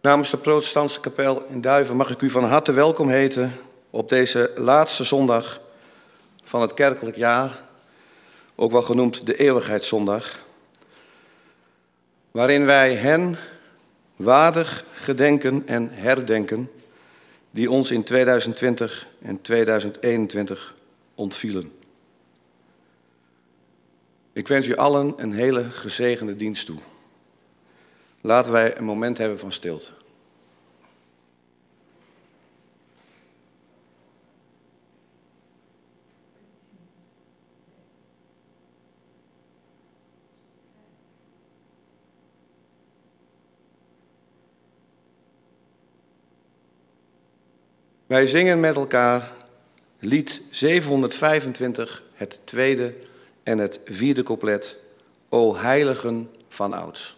Namens de Protestantse kapel in Duiven mag ik u van harte welkom heten op deze laatste zondag van het kerkelijk jaar, ook wel genoemd de Eeuwigheidszondag, waarin wij hen waardig gedenken en herdenken die ons in 2020 en 2021 ontvielen. Ik wens u allen een hele gezegende dienst toe. Laten wij een moment hebben van stilte. Wij zingen met elkaar lied 725, het tweede en het vierde couplet, O heiligen van ouds.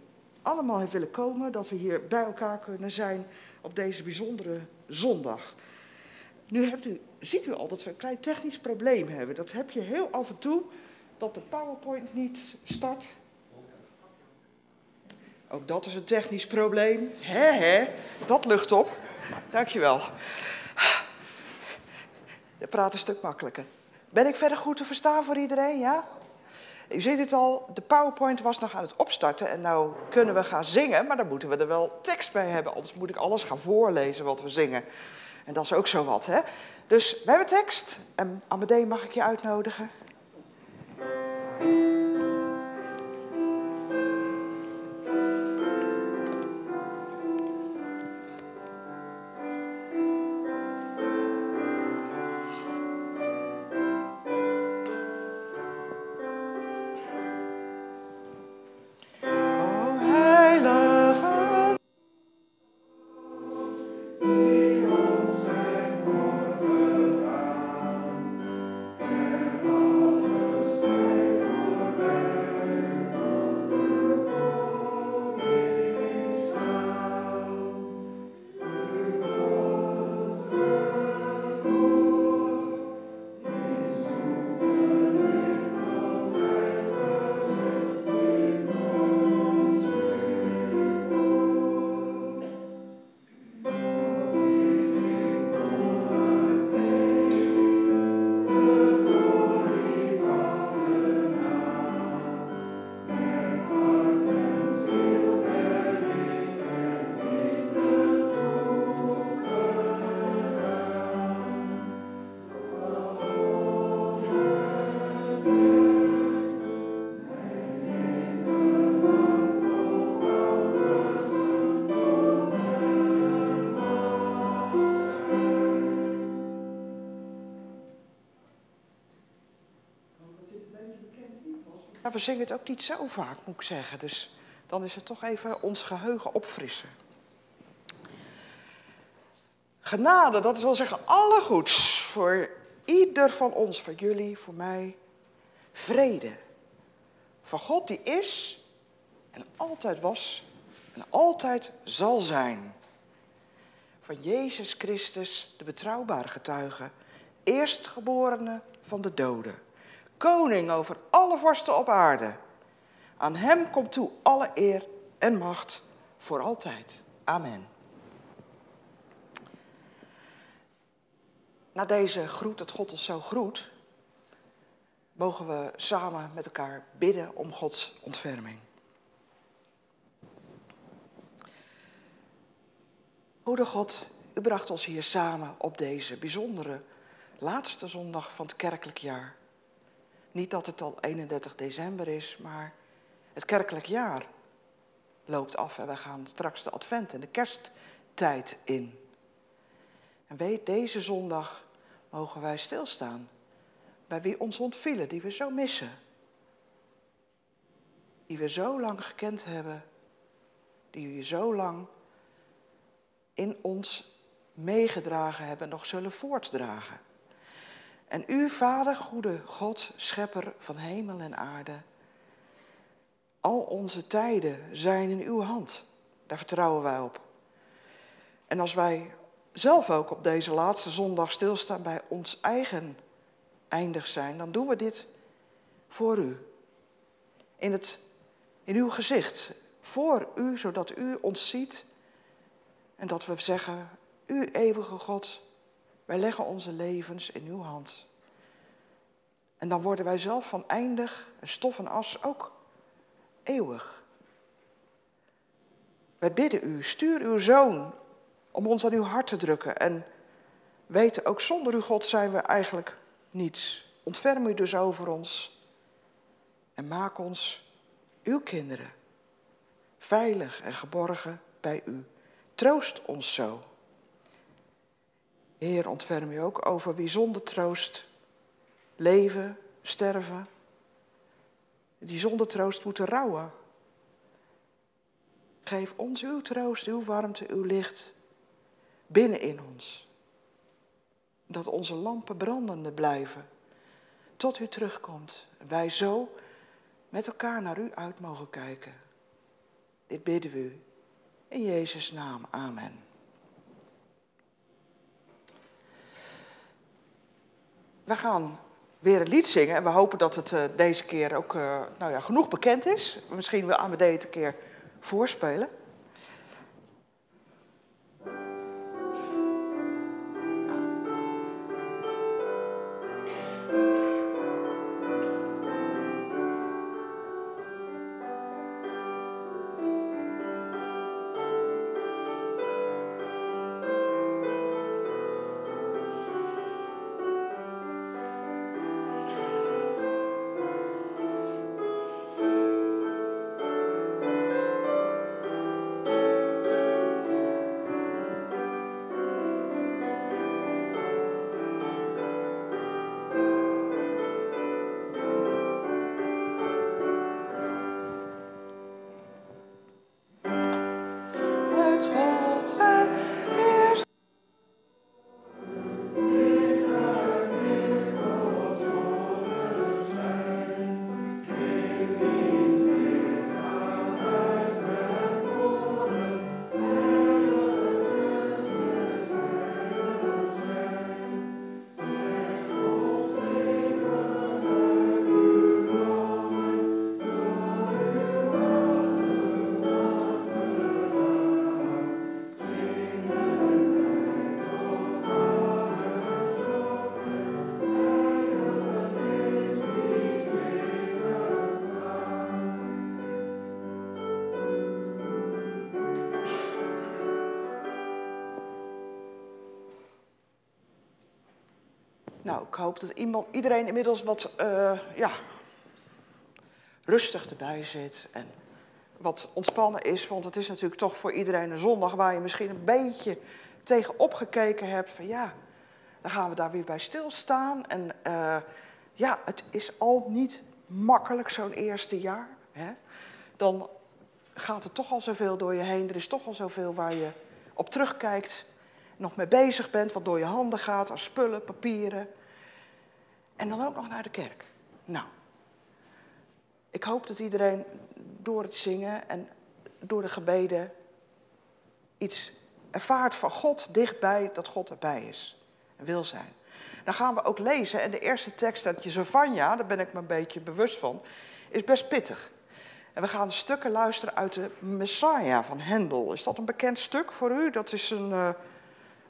allemaal heeft willen komen, dat we hier bij elkaar kunnen zijn op deze bijzondere zondag. Nu hebt u, ziet u al dat we een klein technisch probleem hebben. Dat heb je heel af en toe, dat de PowerPoint niet start. Ook dat is een technisch probleem. Hè, hè, dat lucht op. Dankjewel. Je praat een stuk makkelijker. Ben ik verder goed te verstaan voor iedereen, ja? U ziet het al, de PowerPoint was nog aan het opstarten en nou kunnen we gaan zingen, maar dan moeten we er wel tekst bij hebben, anders moet ik alles gaan voorlezen wat we zingen. En dat is ook zo wat, hè? Dus we hebben tekst en Amadee mag ik je uitnodigen. We zingen het ook niet zo vaak, moet ik zeggen. Dus dan is het toch even ons geheugen opfrissen. Genade, dat wel zeggen alle goeds voor ieder van ons, voor jullie, voor mij. Vrede van God die is en altijd was en altijd zal zijn. Van Jezus Christus, de betrouwbare getuige, eerstgeborene van de doden koning over alle vorsten op aarde. Aan hem komt toe alle eer en macht voor altijd. Amen. Na deze groet, dat God ons zo groet, mogen we samen met elkaar bidden om Gods ontferming. Goede God, u bracht ons hier samen op deze bijzondere laatste zondag van het kerkelijk jaar. Niet dat het al 31 december is, maar het kerkelijk jaar loopt af en we gaan straks de advent en de kersttijd in. En weet, deze zondag mogen wij stilstaan bij wie ons ontvielen, die we zo missen. Die we zo lang gekend hebben die u zo lang in ons meegedragen hebben en nog zullen voortdragen. En u, Vader, goede God, schepper van hemel en aarde, al onze tijden zijn in uw hand. Daar vertrouwen wij op. En als wij zelf ook op deze laatste zondag stilstaan bij ons eigen eindig zijn, dan doen we dit voor u. In, het, in uw gezicht, voor u, zodat u ons ziet en dat we zeggen, u eeuwige God, wij leggen onze levens in uw hand. En dan worden wij zelf van eindig en stof en as ook eeuwig. Wij bidden u, stuur uw zoon om ons aan uw hart te drukken. En weten, ook zonder uw God zijn we eigenlijk niets. Ontferm u dus over ons en maak ons uw kinderen. Veilig en geborgen bij u. Troost ons zo. Heer, ontferm u ook over wie zonder troost leven, sterven. Die zonder troost moeten rouwen. Geef ons uw troost, uw warmte, uw licht binnen in ons. Dat onze lampen brandende blijven tot u terugkomt. En wij zo met elkaar naar u uit mogen kijken. Dit bidden we u. In Jezus' naam. Amen. We gaan weer een lied zingen en we hopen dat het uh, deze keer ook uh, nou ja, genoeg bekend is. Misschien wil Amadee het een keer voorspelen. Hoop dat iedereen inmiddels wat uh, ja, rustig erbij zit en wat ontspannen is. Want het is natuurlijk toch voor iedereen een zondag waar je misschien een beetje tegen opgekeken hebt. Van ja, dan gaan we daar weer bij stilstaan. En uh, ja, het is al niet makkelijk zo'n eerste jaar. Hè? Dan gaat er toch al zoveel door je heen. Er is toch al zoveel waar je op terugkijkt nog mee bezig bent, wat door je handen gaat, als spullen, papieren. En dan ook nog naar de kerk. Nou, ik hoop dat iedereen door het zingen en door de gebeden iets ervaart van God dichtbij, dat God erbij is en wil zijn. Dan gaan we ook lezen en de eerste tekst uit Jezefania, daar ben ik me een beetje bewust van, is best pittig. En we gaan stukken luisteren uit de Messiah van Hendel. Is dat een bekend stuk voor u? Dat is een, uh,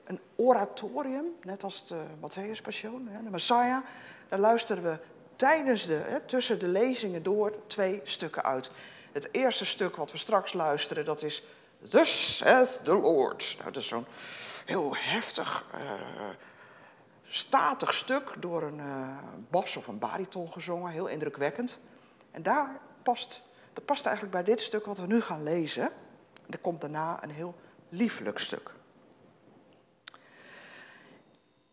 een oratorium, net als de Matthäus Passion, de Messiah. Daar luisteren we tijdens de, hè, tussen de lezingen door twee stukken uit. Het eerste stuk wat we straks luisteren, dat is Thus saith the Lord. Nou, dat is zo'n heel heftig, uh, statig stuk door een uh, bas of een bariton gezongen, heel indrukwekkend. En daar past, dat past eigenlijk bij dit stuk wat we nu gaan lezen. En er komt daarna een heel lieflijk stuk.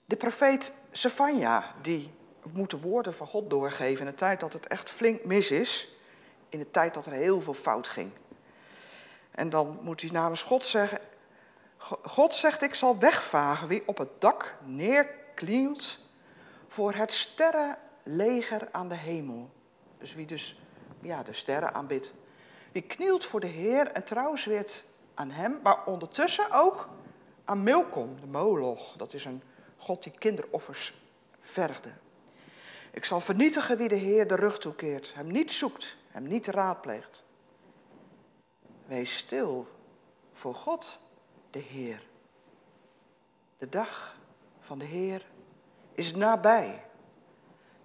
De profeet Sefania, die moet de woorden van God doorgeven in een tijd dat het echt flink mis is. In de tijd dat er heel veel fout ging. En dan moet hij namens God zeggen, God zegt, ik zal wegvagen wie op het dak neerknielt voor het sterrenleger aan de hemel. Dus wie dus ja, de sterren aanbidt. Wie knielt voor de Heer en trouw zweert aan hem, maar ondertussen ook aan Milkom, de Moloch. Dat is een god die kinderoffers vergde. Ik zal vernietigen wie de Heer de rug toekeert, hem niet zoekt, hem niet raadpleegt. Wees stil voor God, de Heer. De dag van de Heer is nabij.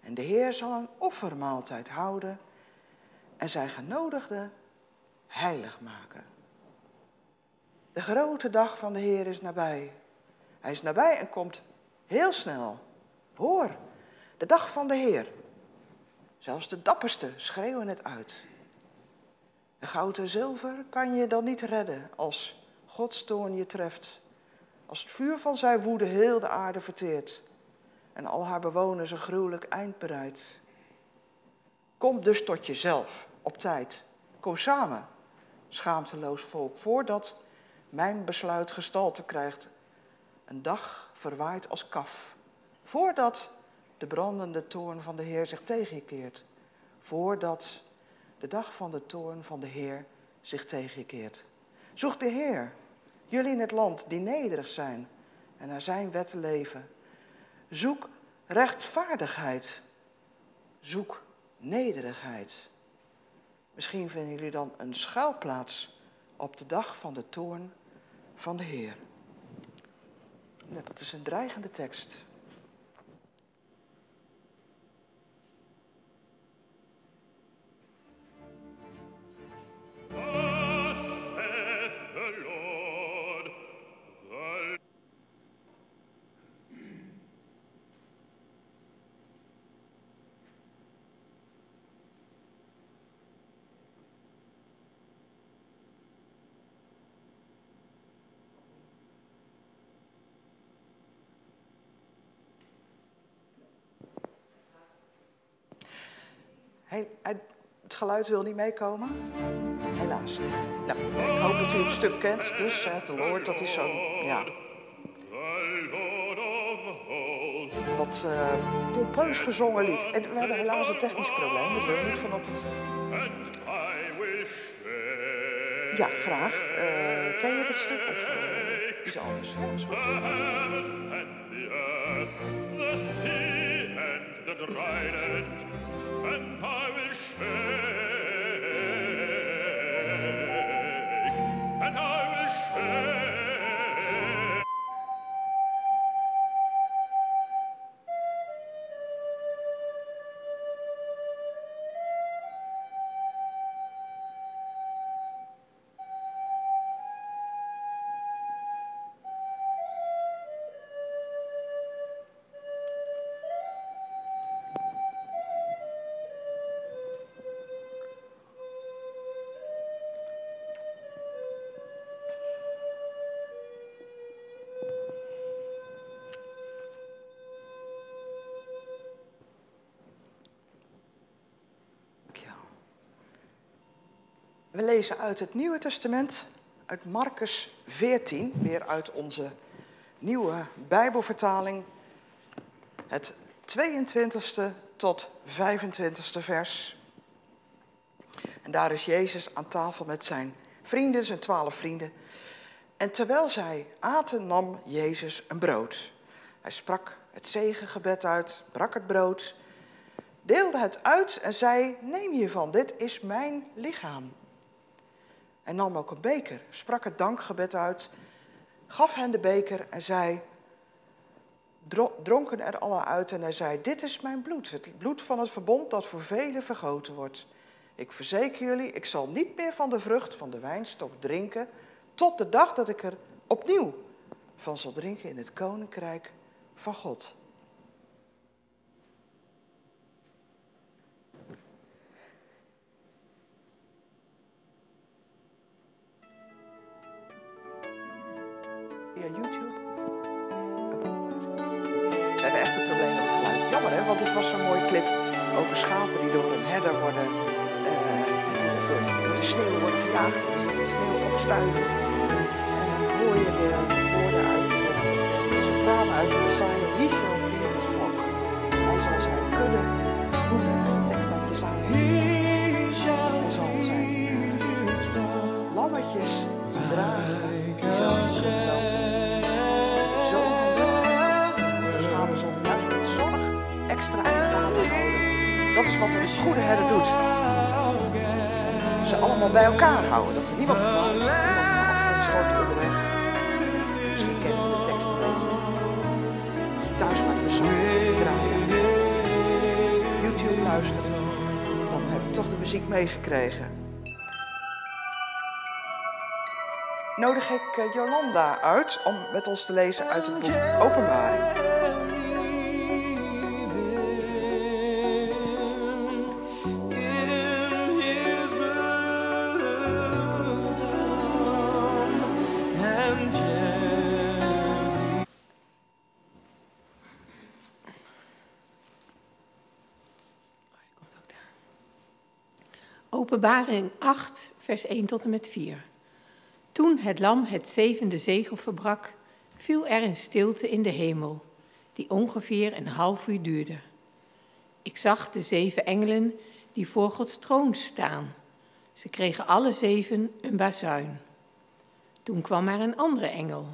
En de Heer zal een offermaaltijd houden en zijn genodigden heilig maken. De grote dag van de Heer is nabij. Hij is nabij en komt heel snel. Hoor, de dag van de Heer. Zelfs de dapperste schreeuwen het uit. De goud en zilver kan je dan niet redden als Gods toorn je treft. Als het vuur van zijn woede heel de aarde verteert en al haar bewoners een gruwelijk eind bereidt. Kom dus tot jezelf op tijd. Kom samen, schaamteloos volk, voordat mijn besluit gestalte krijgt. Een dag verwaait als kaf. Voordat de brandende toorn van de Heer zich tegen je keert. Voordat de dag van de toorn van de Heer zich tegen je keert. Zoek de Heer, jullie in het land die nederig zijn en naar zijn wetten leven. Zoek rechtvaardigheid. Zoek nederigheid. Misschien vinden jullie dan een schuilplaats op de dag van de toorn van de Heer. Dat is een dreigende tekst. Hij, het geluid wil niet meekomen. Nou, ik hoop dat u het stuk kent. Dus the Lord, dat is zo'n, ja... Wat uh, pompeus gezongen lied. En we hebben helaas een technisch probleem. Dat wil niet vanochtend. Ja, graag. Uh, ken je dat stuk of uh, iets anders? The sea and We lezen uit het Nieuwe Testament, uit Marcus 14, weer uit onze nieuwe Bijbelvertaling, het 22e tot 25e vers. En daar is Jezus aan tafel met zijn vrienden, zijn twaalf vrienden. En terwijl zij aten, nam Jezus een brood. Hij sprak het zegengebed uit, brak het brood, deelde het uit en zei: Neem hiervan, dit is mijn lichaam. Hij nam ook een beker, sprak het dankgebed uit, gaf hen de beker en zei, dronken er alle uit en hij zei, dit is mijn bloed, het bloed van het verbond dat voor velen vergoten wordt. Ik verzeker jullie, ik zal niet meer van de vrucht van de wijnstok drinken, tot de dag dat ik er opnieuw van zal drinken in het koninkrijk van God. Via YouTube. We hebben echt een probleem met het geluid. Jammer hè, want het was zo'n mooie clip over schapen die door een herder worden en door, de sneeuw worden gejaagd. met de sneeuw opstuiven. En dan hoor je de woorden uit de sopraan uit de. Wie shall feed his flock? Hij zal zijn kudde voeden. En de tekst uit. Hij zal zijn lammetjes dragen. Die Dat is wat een goede herder doet ze allemaal bij elkaar houden. Dat er niemand verdwaalt, niemand in de stort onderweg. Misschien kennen de tekst een beetje. Thuis maar de zang draaien, YouTube luisteren, dan heb ik toch de muziek meegekregen. Nodig ik eh, Jolanda uit om met ons te lezen uit het boek Openbaring. Openbaring 8, vers 1 tot en met 4. Toen het lam het zevende zegel verbrak, viel er een stilte in de hemel, die ongeveer een half uur duurde. Ik zag de zeven engelen die voor Gods troon staan. Ze kregen alle zeven een bazuin. Toen kwam er een andere engel,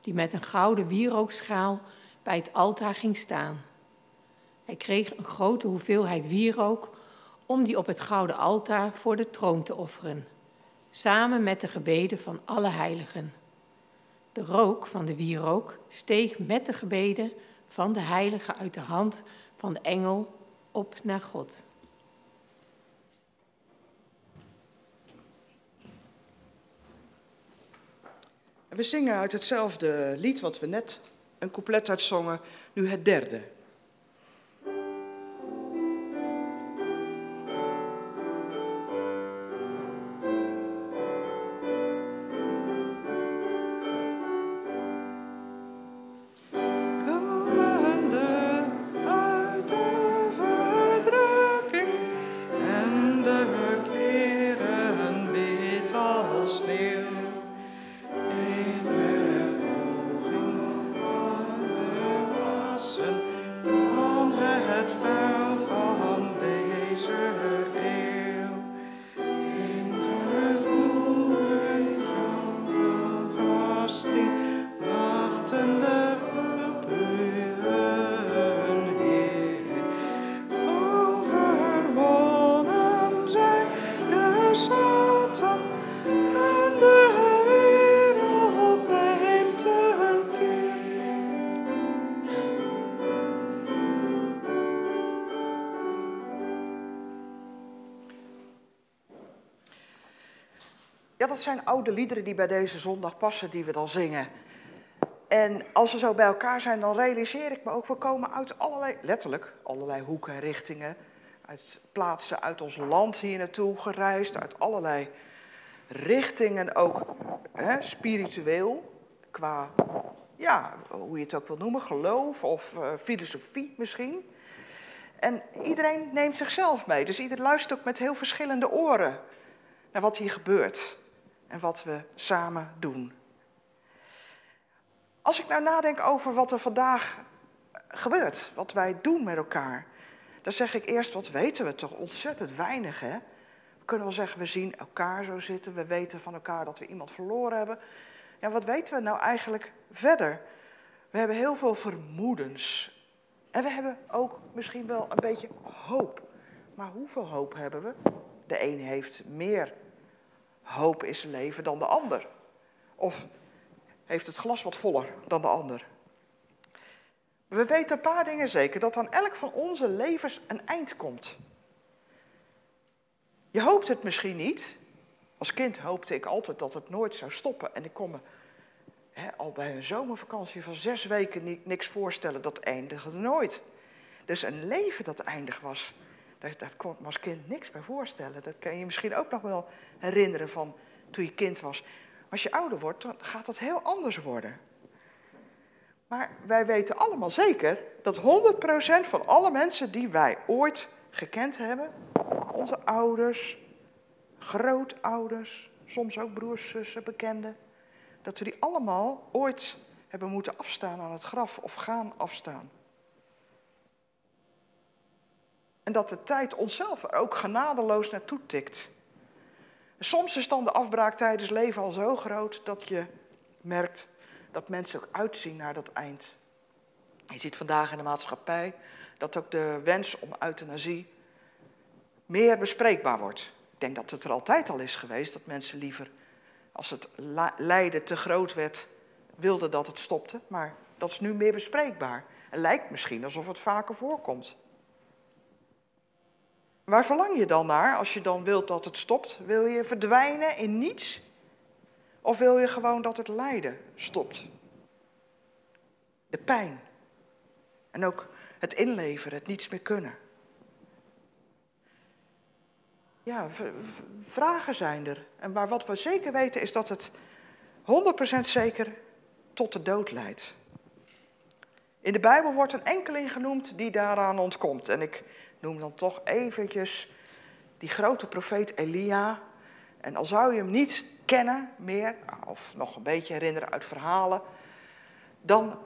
die met een gouden wierookschaal bij het altaar ging staan. Hij kreeg een grote hoeveelheid wierook om die op het gouden altaar voor de troon te offeren, samen met de gebeden van alle heiligen. De rook van de wierook steeg met de gebeden van de heiligen uit de hand van de engel op naar God. We zingen uit hetzelfde lied wat we net een couplet uitzongen, nu het derde. Zijn oude liederen die bij deze zondag passen, die we dan zingen. En als we zo bij elkaar zijn, dan realiseer ik me ook, we komen uit allerlei, letterlijk, allerlei hoeken en richtingen. Uit plaatsen uit ons land hier naartoe gereisd, uit allerlei richtingen, ook hè, spiritueel, qua, ja, hoe je het ook wil noemen, geloof of uh, filosofie misschien. En iedereen neemt zichzelf mee, dus ieder luistert ook met heel verschillende oren naar wat hier gebeurt en wat we samen doen. Als ik nou nadenk over wat er vandaag gebeurt, wat wij doen met elkaar, dan zeg ik eerst, wat weten we toch ontzettend weinig, hè? We kunnen wel zeggen, we zien elkaar zo zitten, we weten van elkaar dat we iemand verloren hebben. Ja, wat weten we nou eigenlijk verder? We hebben heel veel vermoedens. En we hebben ook misschien wel een beetje hoop. Maar hoeveel hoop hebben we? De een heeft meer hoop zijn leven dan de ander? Of heeft het glas wat voller dan de ander? We weten een paar dingen zeker, dat aan elk van onze levens een eind komt. Je hoopt het misschien niet. Als kind hoopte ik altijd dat het nooit zou stoppen. En ik kon me al bij een zomervakantie van zes weken niks voorstellen, dat eindigde nooit. Dus een leven dat eindig was, daar, daar kon ik me als kind niks bij voorstellen. Dat kan je misschien ook nog wel herinneren van toen je kind was. Als je ouder wordt, dan gaat dat heel anders worden. Maar wij weten allemaal zeker dat 100% van alle mensen die wij ooit gekend hebben, onze ouders, grootouders, soms ook broers, zussen, bekenden, dat we die allemaal ooit hebben moeten afstaan aan het graf of gaan afstaan. En dat de tijd onszelf er ook genadeloos naartoe tikt. Soms is dan de afbraak tijdens leven al zo groot dat je merkt dat mensen ook uitzien naar dat eind. Je ziet vandaag in de maatschappij dat ook de wens om euthanasie meer bespreekbaar wordt. Ik denk dat het er altijd al is geweest dat mensen liever, als het lijden te groot werd, wilden dat het stopte. Maar dat is nu meer bespreekbaar. Het lijkt misschien alsof het vaker voorkomt. Waar verlang je dan naar als je dan wilt dat het stopt? Wil je verdwijnen in niets? Of wil je gewoon dat het lijden stopt? De pijn. En ook het inleveren, het niets meer kunnen. Ja, vragen zijn er. En maar wat we zeker weten is dat het 100% zeker tot de dood leidt. In de Bijbel wordt een enkeling genoemd die daaraan ontkomt. En ik noem dan toch eventjes die grote profeet Elia. En al zou je hem niet kennen meer, of nog een beetje herinneren uit verhalen, dan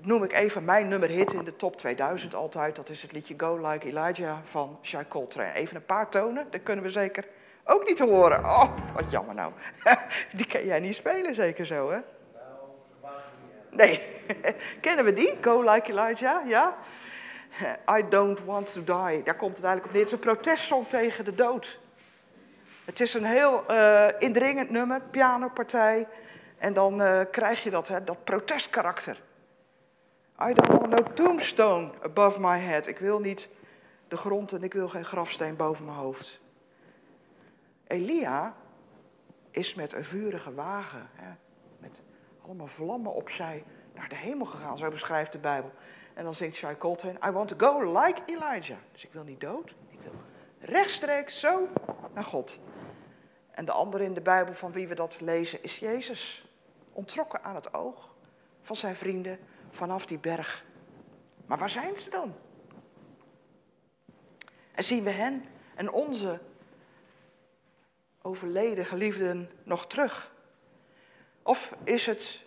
noem ik even mijn nummer hit in de top 2000 altijd. Dat is het liedje Go Like Elijah van Shai Coltrane. Even een paar tonen, dat kunnen we zeker ook niet horen. Oh, wat jammer nou. Die kan jij niet spelen zeker zo, hè? Nee. Kennen we die? Go Like Elijah, ja? I don't want to die. Daar komt het eigenlijk op neer. Het is een protestsong tegen de dood. Het is een heel uh, indringend nummer, pianopartij. En dan uh, krijg je dat, hè, dat protestkarakter. I don't want no tombstone above my head. Ik wil niet de grond en ik wil geen grafsteen boven mijn hoofd. Elia is met een vurige wagen, hè, met allemaal vlammen opzij, naar de hemel gegaan. Zo beschrijft de Bijbel. En dan zingt Shai Coltrane, I want to go like Elijah. Dus ik wil niet dood, ik wil rechtstreeks zo naar God. En de andere in de Bijbel van wie we dat lezen is Jezus. Ontrokken aan het oog van zijn vrienden vanaf die berg. Maar waar zijn ze dan? En zien we hen en onze overleden geliefden nog terug? Of is het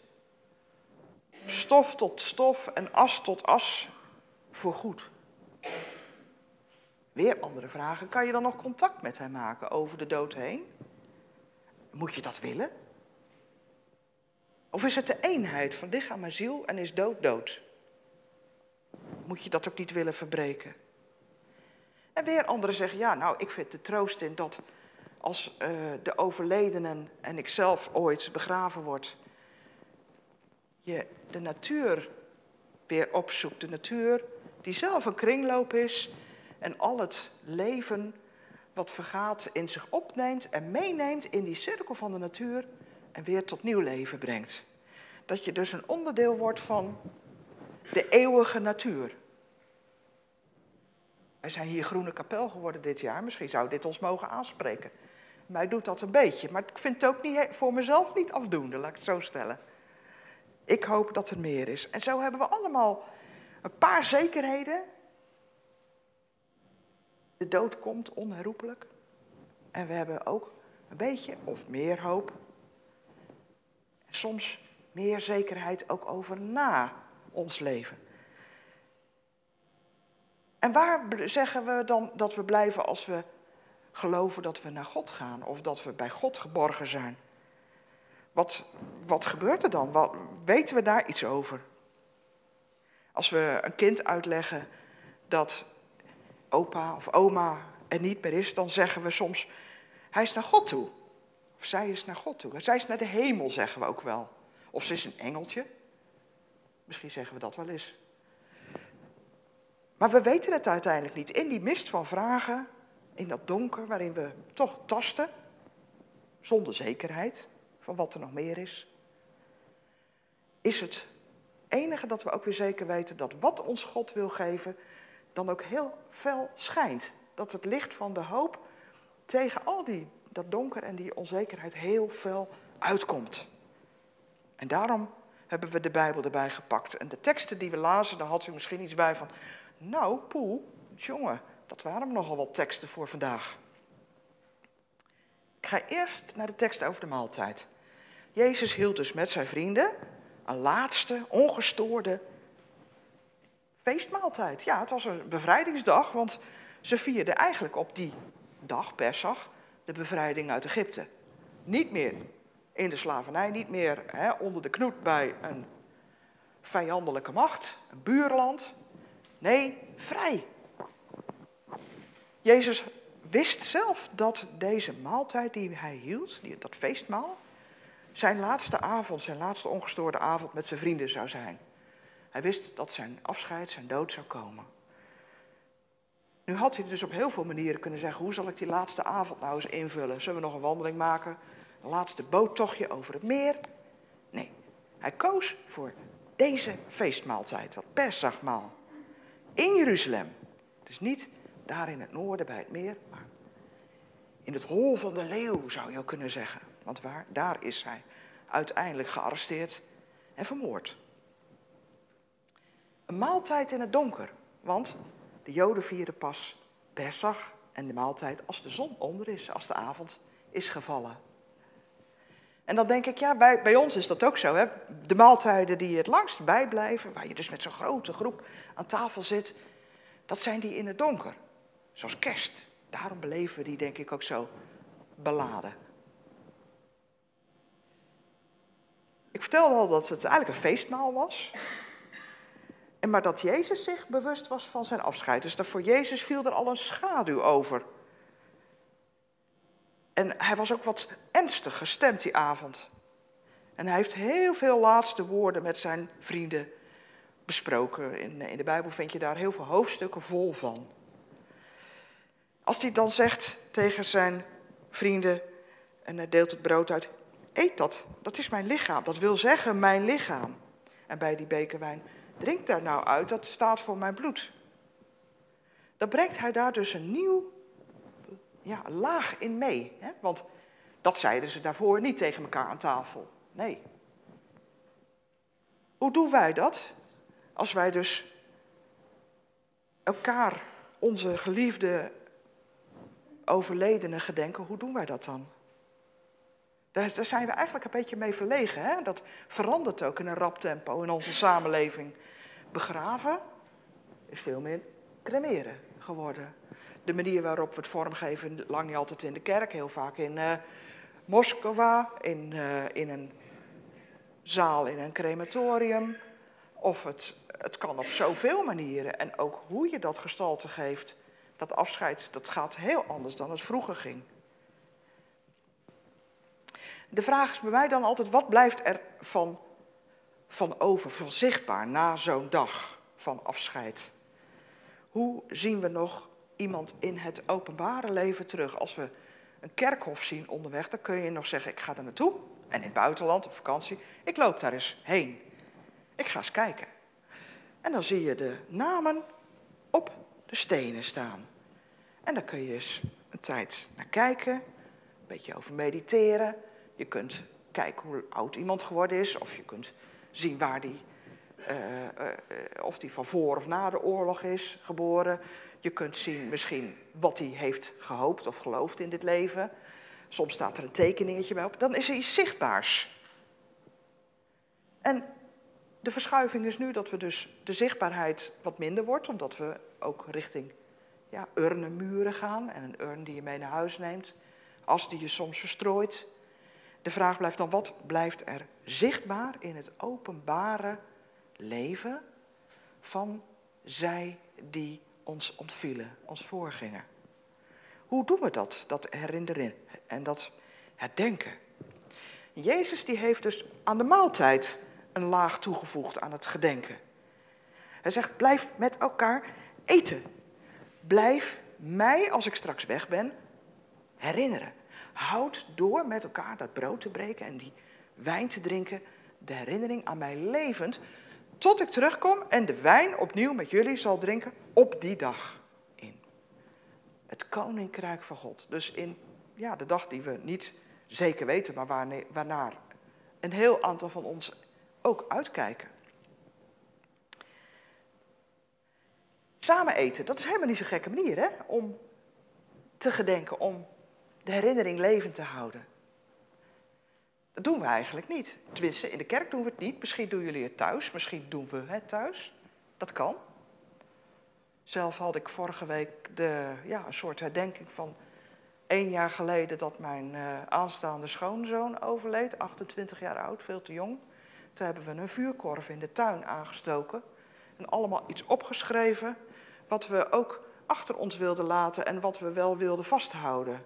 stof tot stof en as tot as voor goed? Weer andere vragen. Kan je dan nog contact met hem maken over de dood heen? Moet je dat willen? Of is het de eenheid van lichaam en ziel en is dood dood? Moet je dat ook niet willen verbreken? En weer anderen zeggen, ja, nou, ik vind de troost in dat als uh, de overledenen en ik zelf ooit begraven word, je de natuur weer opzoekt. De natuur die zelf een kringloop is en al het leven wat vergaat in zich opneemt en meeneemt in die cirkel van de natuur en weer tot nieuw leven brengt. Dat je dus een onderdeel wordt van de eeuwige natuur. Wij zijn hier Groene Kapel geworden dit jaar. Misschien zou dit ons mogen aanspreken. Mij doet dat een beetje. Maar ik vind het ook niet, voor mezelf niet afdoende, laat ik het zo stellen. Ik hoop dat er meer is. En zo hebben we allemaal een paar zekerheden. De dood komt onherroepelijk. En we hebben ook een beetje of meer hoop. En soms meer zekerheid ook over na ons leven. En waar zeggen we dan dat we blijven als we geloven dat we naar God gaan of dat we bij God geborgen zijn? Wat, wat gebeurt er dan? Wat, weten we daar iets over? Als we een kind uitleggen dat opa of oma er niet meer is, dan zeggen we soms, hij is naar God toe. Of zij is naar God toe. Zij is naar de hemel, zeggen we ook wel. Of ze is een engeltje. Misschien zeggen we dat wel eens. Maar we weten het uiteindelijk niet. In die mist van vragen, in dat donker waarin we toch tasten, zonder zekerheid van wat er nog meer is, is het enige dat we ook weer zeker weten dat wat ons God wil geven, dan ook heel fel schijnt. Dat het licht van de hoop tegen al die, dat donker en die onzekerheid heel fel uitkomt. En daarom hebben we de Bijbel erbij gepakt. En de teksten die we lazen, daar had u misschien iets bij van... Nou, poel, jongen, dat waren nogal wat teksten voor vandaag. Ik ga eerst naar de tekst over de maaltijd. Jezus hield dus met zijn vrienden een laatste, ongestoorde feestmaaltijd. Ja, het was een bevrijdingsdag, want ze vierden eigenlijk op die dag, Pesach, de bevrijding uit Egypte. Niet meer in de slavernij, niet meer hè, onder de knoet bij een vijandelijke macht, een buurland. Nee, vrij. Jezus wist zelf dat deze maaltijd die hij hield, dat feestmaal, zijn laatste avond, zijn laatste ongestoorde avond met zijn vrienden zou zijn. Hij wist dat zijn afscheid, zijn dood zou komen. Nu had hij dus op heel veel manieren kunnen zeggen: hoe zal ik die laatste avond nou eens invullen? Zullen we nog een wandeling maken? Een laatste boottochtje over het meer? Nee, hij koos voor deze feestmaaltijd, dat Pesachmaal. In Jeruzalem. Dus niet daar in het noorden bij het meer, maar in het hol van de leeuw zou je ook kunnen zeggen. Want waar, daar is hij uiteindelijk gearresteerd en vermoord. Een maaltijd in het donker, want de Joden vieren pas Pesach en de maaltijd als de zon onder is, als de avond is gevallen. En dan denk ik, ja, bij, bij ons is dat ook zo. Hè? De maaltijden die het langst bijblijven, waar je dus met zo'n grote groep aan tafel zit, dat zijn die in het donker. Zoals kerst. Daarom beleven we die denk ik ook zo beladen. Ik vertelde al dat het eigenlijk een feestmaal was. En maar dat Jezus zich bewust was van zijn afscheid. Dus dat voor Jezus viel er al een schaduw over. En hij was ook wat ernstig gestemd die avond. En hij heeft heel veel laatste woorden met zijn vrienden besproken. In, in de Bijbel vind je daar heel veel hoofdstukken vol van. Als hij dan zegt tegen zijn vrienden, en hij deelt het brood uit, eet dat, dat is mijn lichaam. Dat wil zeggen mijn lichaam. En bij die beker wijn, drink daar nou uit, dat staat voor mijn bloed. Dan brengt hij daar dus een nieuw ja, laag in mee. Hè? Want dat zeiden ze daarvoor niet tegen elkaar aan tafel. Nee. Hoe doen wij dat? Als wij dus elkaar, onze geliefde overledenen gedenken, hoe doen wij dat dan? Daar, zijn we eigenlijk een beetje mee verlegen. Hè? Dat verandert ook in een rap tempo in onze samenleving. Begraven is veel meer cremeren geworden. De manier waarop we het vormgeven, lang niet altijd in de kerk, heel vaak in uh, in, uh, in een zaal in een crematorium. Of het, het kan op zoveel manieren. En ook hoe je dat gestalte geeft, dat afscheid, dat gaat heel anders dan het vroeger ging. De vraag is bij mij dan altijd, wat blijft er van, van over, van zichtbaar na zo'n dag van afscheid? Hoe zien we nog iemand in het openbare leven terug? Als we een kerkhof zien onderweg, dan kun je nog zeggen, ik ga er naartoe. En in het buitenland, op vakantie, ik loop daar eens heen. Ik ga eens kijken. En dan zie je de namen op de stenen staan. En dan kun je eens een tijd naar kijken, een beetje over mediteren. Je kunt kijken hoe oud iemand geworden is, of je kunt zien waar die, uh, uh, of die van voor of na de oorlog is geboren. Je kunt zien misschien wat hij heeft gehoopt of geloofd in dit leven. Soms staat er een tekeningetje bij op. Dan is er iets zichtbaars. En de verschuiving is nu dat we dus de zichtbaarheid wat minder wordt, omdat we ook richting ja, urnenmuren gaan. En een urn die je mee naar huis neemt, as die je soms verstrooit. De vraag blijft dan, wat blijft er zichtbaar in het openbare leven van zij die ons ontvielen, ons voorgingen? Hoe doen we dat, dat herinneren en dat herdenken? Jezus die heeft dus aan de maaltijd een laag toegevoegd aan het gedenken. Hij zegt, blijf met elkaar eten. Blijf mij, als ik straks weg ben, herinneren. Houd door met elkaar dat brood te breken en die wijn te drinken, de herinnering aan mij levend, tot ik terugkom en de wijn opnieuw met jullie zal drinken op die dag in. Het koninkrijk van God. Dus in ja, de dag die we niet zeker weten, maar waarnaar een heel aantal van ons ook uitkijken. Samen eten, dat is helemaal niet zo'n gekke manier hè? om te gedenken, om de herinnering levend te houden. Dat doen we eigenlijk niet. Tenminste, in de kerk doen we het niet. Misschien doen jullie het thuis, misschien doen we het thuis. Dat kan. Zelf had ik vorige week de, ja, een soort herdenking van één jaar geleden dat mijn uh, aanstaande schoonzoon overleed, 28 jaar oud, veel te jong. Toen hebben we een vuurkorf in de tuin aangestoken en allemaal iets opgeschreven wat we ook achter ons wilden laten en wat we wel wilden vasthouden.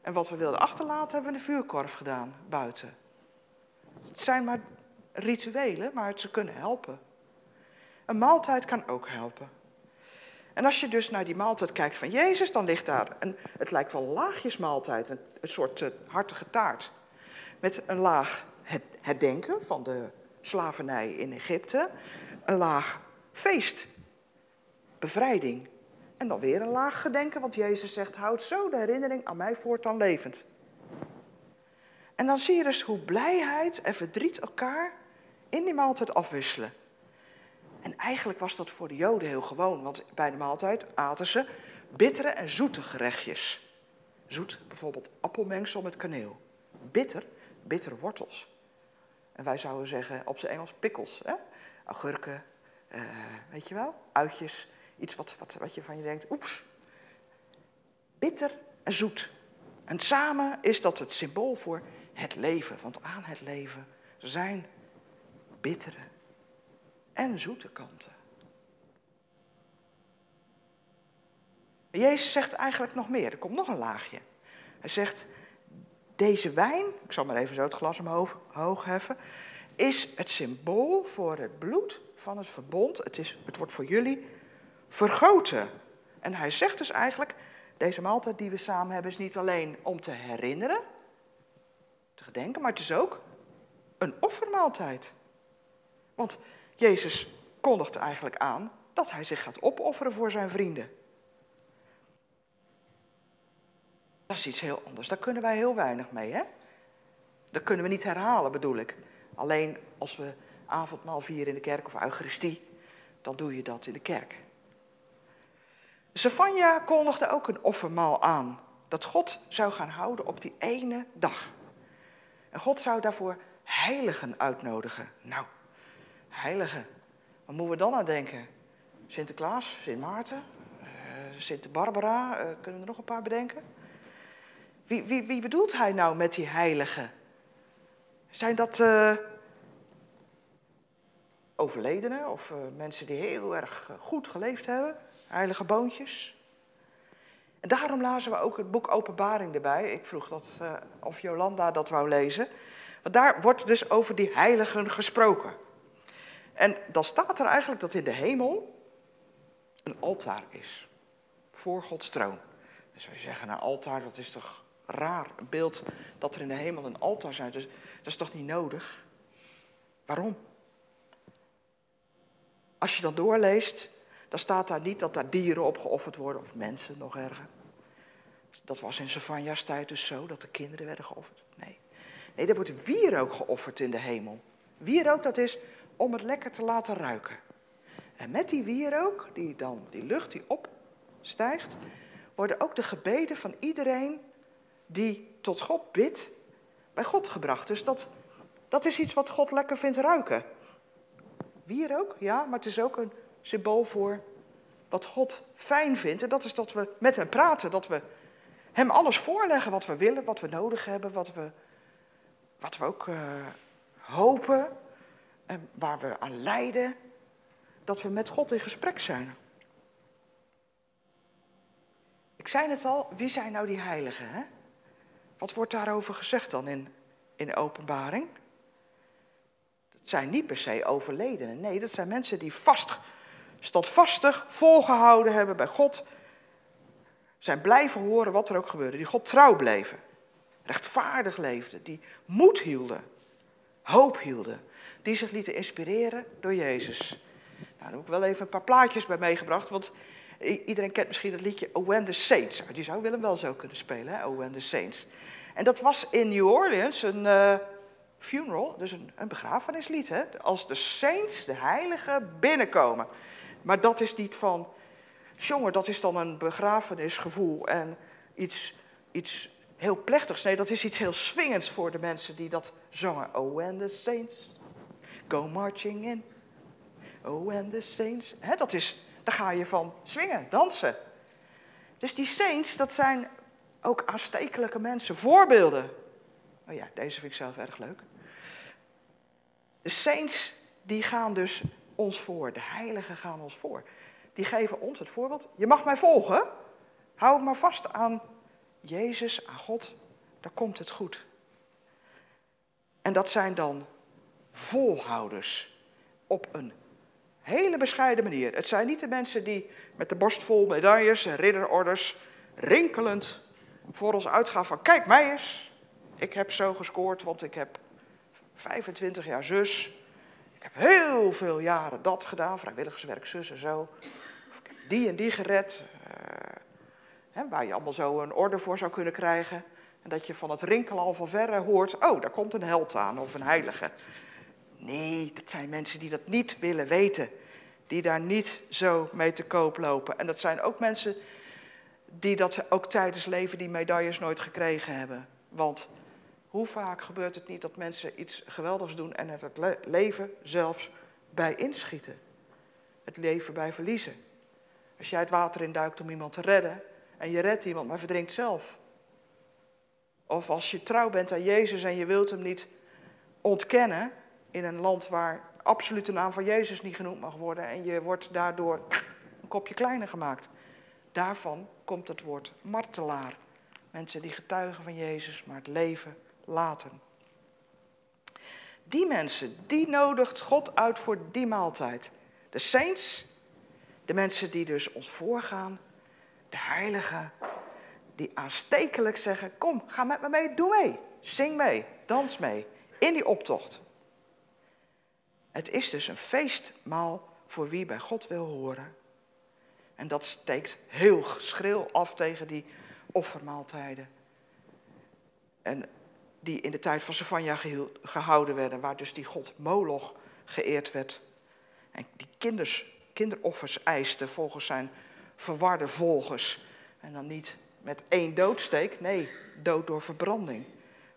En wat we wilden achterlaten hebben we een vuurkorf gedaan buiten. Het zijn maar rituelen, maar ze kunnen helpen. Een maaltijd kan ook helpen. En als je dus naar die maaltijd kijkt van Jezus, dan ligt daar, een, het lijkt wel laagjesmaaltijd, een, een soort uh, hartige taart. Met een laag het, herdenken van de slavernij in Egypte, een laag feest, bevrijding. En dan weer een laag gedenken, want Jezus zegt, houd zo de herinnering aan mij voortaan levend. En dan zie je dus hoe blijheid en verdriet elkaar in die maaltijd afwisselen. En eigenlijk was dat voor de Joden heel gewoon, want bij de maaltijd aten ze bittere en zoete gerechtjes. Zoet, bijvoorbeeld appelmengsel met kaneel. Bitter, bittere wortels. En wij zouden zeggen op zijn Engels pickles, hè? augurken, uh, weet je wel, uitjes. Iets wat, wat, wat je van je denkt, oeps. Bitter en zoet. En samen is dat het symbool voor het leven. Want aan het leven zijn bittere en zoete kanten. Jezus zegt eigenlijk nog meer. Er komt nog een laagje. Hij zegt, deze wijn, ik zal maar even zo het glas omhoog hoog heffen, is het symbool voor het bloed van het verbond. Het, is, het wordt voor jullie vergoten. En hij zegt dus eigenlijk, deze maaltijd die we samen hebben is niet alleen om te herinneren, te gedenken, maar het is ook een offermaaltijd. Want Jezus kondigt eigenlijk aan dat hij zich gaat opofferen voor zijn vrienden. Dat is iets heel anders. Daar kunnen wij heel weinig mee, hè? Dat kunnen we niet herhalen, bedoel ik. Alleen als we avondmaal vieren in de kerk of Eucharistie, dan doe je dat in de kerk. Savanja kondigde ook een offermaal aan. Dat God zou gaan houden op die ene dag. En God zou daarvoor heiligen uitnodigen. Nou, heiligen. Wat moeten we dan aan denken? Sinterklaas, Sint Maarten, uh, Sint Barbara, uh, kunnen we er nog een paar bedenken? Wie, wie, wie bedoelt hij nou met die heiligen? Zijn dat uh, overledenen of mensen die heel erg goed geleefd hebben? Heilige boontjes? En daarom lazen we ook het boek Openbaring erbij. Ik vroeg dat, of Jolanda dat wou lezen. Want daar wordt dus over die heiligen gesproken. En dan staat er eigenlijk dat in de hemel een altaar is. Voor Gods troon. Dan zou je zeggen, een altaar, dat is toch raar. Een beeld dat er in de hemel een altaar zijn. Dus dat is toch niet nodig? Waarom? Als je dan doorleest, dan staat daar niet dat daar dieren opgeofferd worden, of mensen nog erger. Dat was in Savanja's tijd dus zo, dat de kinderen werden geofferd. Nee. Nee, er wordt wierook geofferd in de hemel. Wierook, dat is om het lekker te laten ruiken. En met die wierook, die dan, die lucht die opstijgt, worden ook de gebeden van iedereen die tot God bidt, bij God gebracht. Dus dat, dat is iets wat God lekker vindt ruiken. Wierook, ja, maar het is ook een symbool voor wat God fijn vindt. En dat is dat we met hem praten, dat we hem alles voorleggen wat we willen, wat we nodig hebben, wat we, wat we ook uh, hopen en waar we aan lijden, dat we met God in gesprek zijn. Ik zei het al, wie zijn nou die heiligen? Hè? Wat wordt daarover gezegd dan in, in de openbaring? Dat zijn niet per se overledenen. Nee, dat zijn mensen die vast, standvastig volgehouden hebben bij God. Zijn blijven horen wat er ook gebeurde. Die God trouw bleven. Rechtvaardig leefden. Die moed hielden. Hoop hielden die zich lieten inspireren door Jezus. Nou, daar heb ik wel even een paar plaatjes bij meegebracht, want iedereen kent misschien het liedje Oh When the Saints. Die zou Willem wel zo kunnen spelen, hè? Oh When the Saints. En dat was in New Orleans een uh, funeral, dus een, een begrafenislied. Hè? Als de saints, de heiligen, binnenkomen. Maar dat is niet van, jongen, dat is dan een begrafenisgevoel en iets, iets heel plechtigs. Nee, dat is iets heel swingends voor de mensen die dat zongen. Oh, and the saints go marching in. Oh, and the saints. Dat is, daar ga je van swingen, dansen. Dus die saints, dat zijn ook aanstekelijke mensen, voorbeelden. Oh ja, deze vind ik zelf erg leuk. De saints, die gaan dus ons voor. De heiligen gaan ons voor. Die geven ons het voorbeeld. Je mag mij volgen. Hou maar vast aan Jezus, aan God. Dan komt het goed. En dat zijn dan volhouders op een hele bescheiden manier. Het zijn niet de mensen die met de borst vol medailles en ridderorders rinkelend voor ons uitgaan van kijk mij eens, ik heb zo gescoord, want ik heb 25 jaar zus. Ik heb heel veel jaren dat gedaan, vrijwilligerswerk, zus en zo. Of ik heb die en die gered, uh, hè, waar je allemaal zo een orde voor zou kunnen krijgen. En dat je van het rinkelen al van verre hoort, oh, daar komt een held aan of een heilige. Nee, dat zijn mensen die dat niet willen weten. Die daar niet zo mee te koop lopen. En dat zijn ook mensen die dat ook tijdens leven die medailles nooit gekregen hebben. Want hoe vaak gebeurt het niet dat mensen iets geweldigs doen en er het leven zelfs bij inschieten? Het leven bij verliezen. Als jij het water induikt om iemand te redden en je redt iemand, maar verdrinkt zelf. Of als je trouw bent aan Jezus en je wilt hem niet ontkennen in een land waar absoluut de naam van Jezus niet genoemd mag worden en je wordt daardoor een kopje kleiner gemaakt. Daarvan komt het woord martelaar. Mensen die getuigen van Jezus, maar het leven laten. Die mensen, die nodigt God uit voor die maaltijd. De saints, de mensen die dus ons voorgaan, de heiligen, die aanstekelijk zeggen: Kom, ga met me mee, doe mee, zing mee, dans mee, in die optocht. Het is dus een feestmaal voor wie bij God wil horen. En dat steekt heel schril af tegen die offermaaltijden. En die in de tijd van Savanja gehouden werden, waar dus die god Moloch geëerd werd. En die kinderoffers eiste volgens zijn verwarde volgers. En dan niet met één doodsteek, nee, dood door verbranding.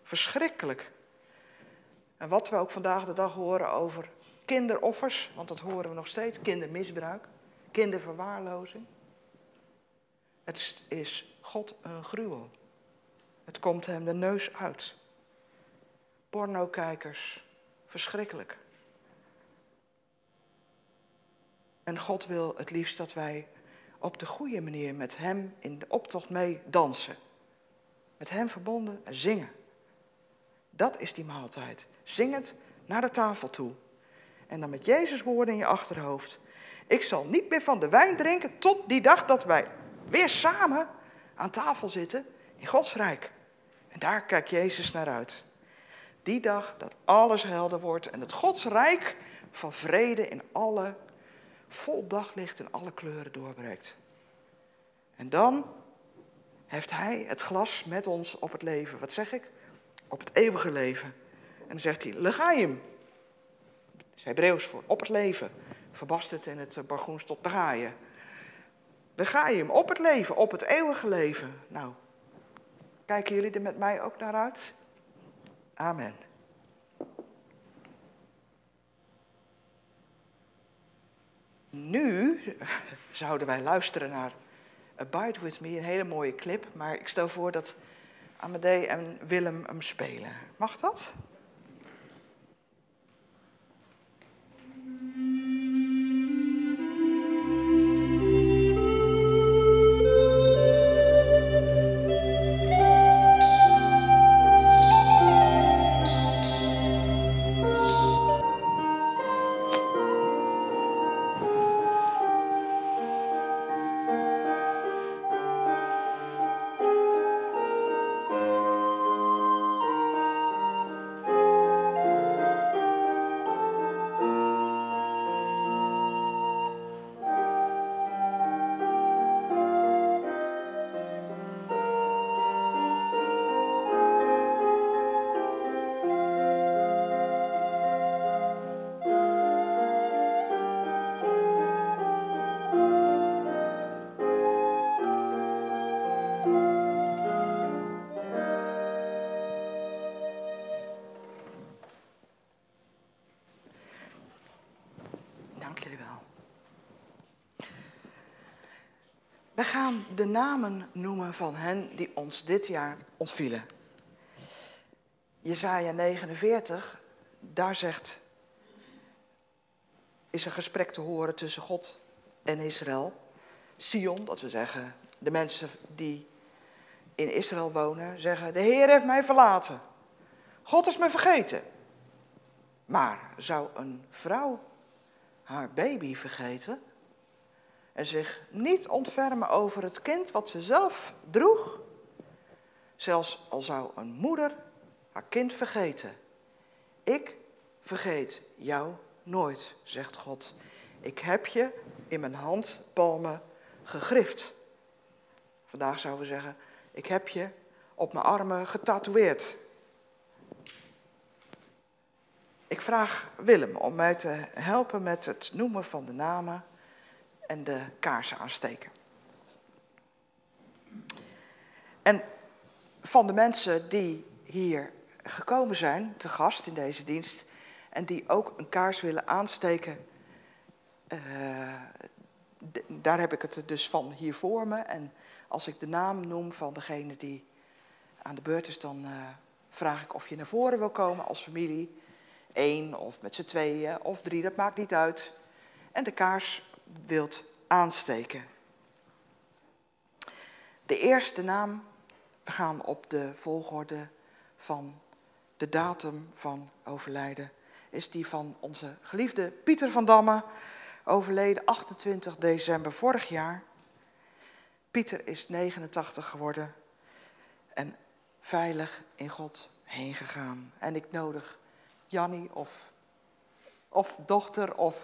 Verschrikkelijk. En wat we ook vandaag de dag horen over kinderoffers, want dat horen we nog steeds, kindermisbruik, kinderverwaarlozing. Het is God een gruwel. Het komt hem de neus uit. Pornokijkers, verschrikkelijk. En God wil het liefst dat wij op de goede manier met Hem in de optocht mee dansen. Met Hem verbonden en zingen. Dat is die maaltijd. Zingend naar de tafel toe. En dan met Jezus woorden in je achterhoofd. Ik zal niet meer van de wijn drinken tot die dag dat wij weer samen aan tafel zitten in Gods Rijk. En daar kijkt Jezus naar uit. Die dag dat alles helder wordt en het Gods Rijk van vrede in alle, vol daglicht in alle kleuren doorbreekt. En dan heeft Hij het glas met ons op het leven. Wat zeg ik? Op het eeuwige leven. En dan zegt hij, legaim. Dat is Hebreeuws voor op het leven. Verbasterd in het Bargoens tot draaien. Legaim, op het leven, op het eeuwige leven. Nou, kijken jullie er met mij ook naar uit? Amen. Nu zouden wij luisteren naar Abide With Me, een hele mooie clip. Maar ik stel voor dat Amadee en Willem hem spelen. Mag dat? We gaan de namen noemen van hen die ons dit jaar ontvielen. Jezaja 49, daar zegt, is een gesprek te horen tussen God en Israël. Sion, dat we zeggen, de mensen die in Israël wonen, zeggen, de Heer heeft mij verlaten. God is me vergeten. Maar zou een vrouw haar baby vergeten en zich niet ontfermen over het kind wat ze zelf droeg? Zelfs al zou een moeder haar kind vergeten. Ik vergeet jou nooit, zegt God. Ik heb je in mijn handpalmen gegrift. Vandaag zouden we zeggen, ik heb je op mijn armen getatoeëerd. Ik vraag Willem om mij te helpen met het noemen van de namen en de kaarsen aansteken. En van de mensen die hier gekomen zijn, te gast in deze dienst, en die ook een kaars willen aansteken, uh, daar heb ik het dus van hier voor me. En als ik de naam noem van degene die aan de beurt is, dan uh, vraag ik of je naar voren wil komen als familie. Eén of met z'n tweeën of drie, dat maakt niet uit. En de kaars wilt aansteken. De eerste naam, we gaan op de volgorde van de datum van overlijden, is die van onze geliefde Pieter van Damme, overleden 28 december vorig jaar. Pieter is 89 geworden en veilig in God heen gegaan. En ik nodig Jannie of, of dochter of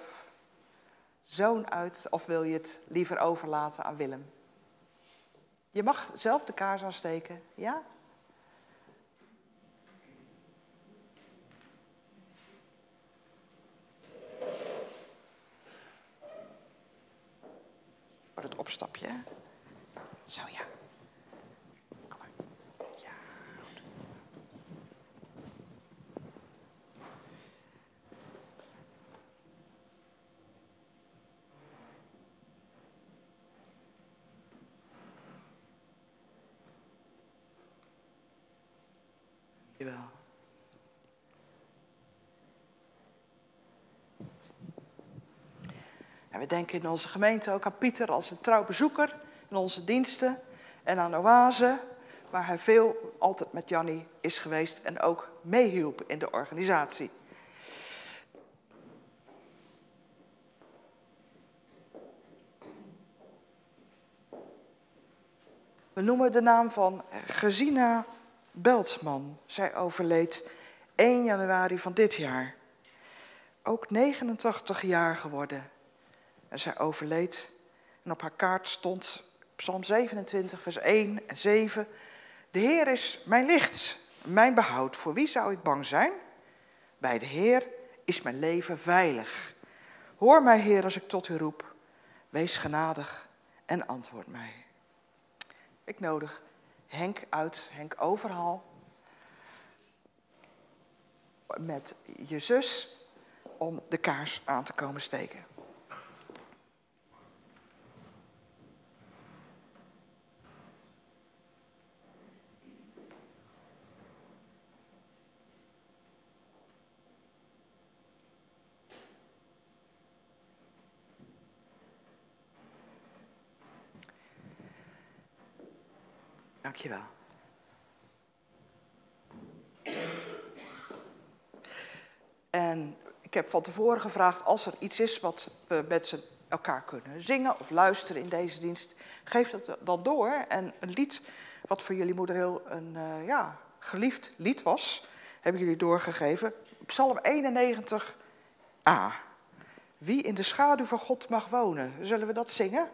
zoon uit, of wil je het liever overlaten aan Willem? Je mag zelf de kaars aansteken, ja? Wordt het opstapje, Zo ja. Jawel. En we denken in onze gemeente ook aan Pieter als een trouw bezoeker in onze diensten en aan Oase, waar hij veel altijd met Jannie is geweest en ook meehielp in de organisatie. We noemen de naam van Gesina Beltsman. Zij overleed 1 januari van dit jaar. Ook 89 jaar geworden. En zij overleed. En op haar kaart stond Psalm 27, vers 1 en 7. De Heer is mijn licht, mijn behoud. Voor wie zou ik bang zijn? Bij de Heer is mijn leven veilig. Hoor mij, Heer, als ik tot u roep. Wees genadig en antwoord mij. Ik nodig Henk uit, Henk Overhal. Met je zus om de kaars aan te komen steken. Dankjewel. En ik heb van tevoren gevraagd, als er iets is wat we met z'n elkaar kunnen zingen of luisteren in deze dienst, geef dat dan door. En een lied wat voor jullie moeder heel een uh, ja, geliefd lied was, hebben jullie doorgegeven. Psalm 91a. Wie in de schaduw van God mag wonen. Zullen we dat zingen?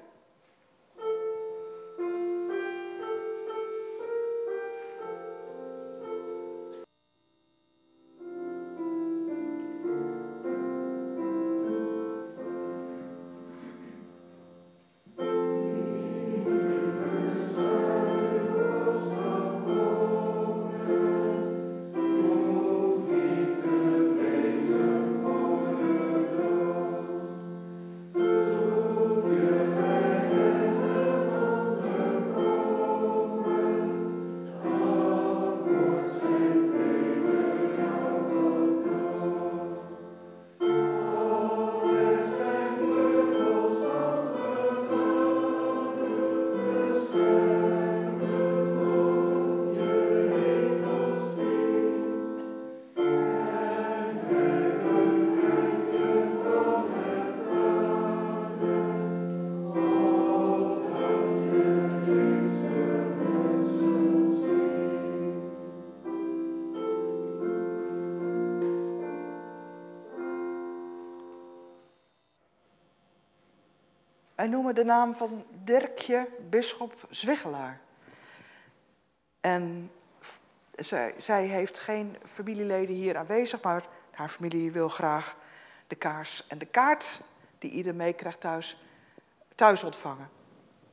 Wij noemen de naam van Dirkje, bisschop Zwiggelaar. En zij, zij heeft geen familieleden hier aanwezig, maar haar familie wil graag de kaars en de kaart die ieder meekrijgt thuis, thuis ontvangen.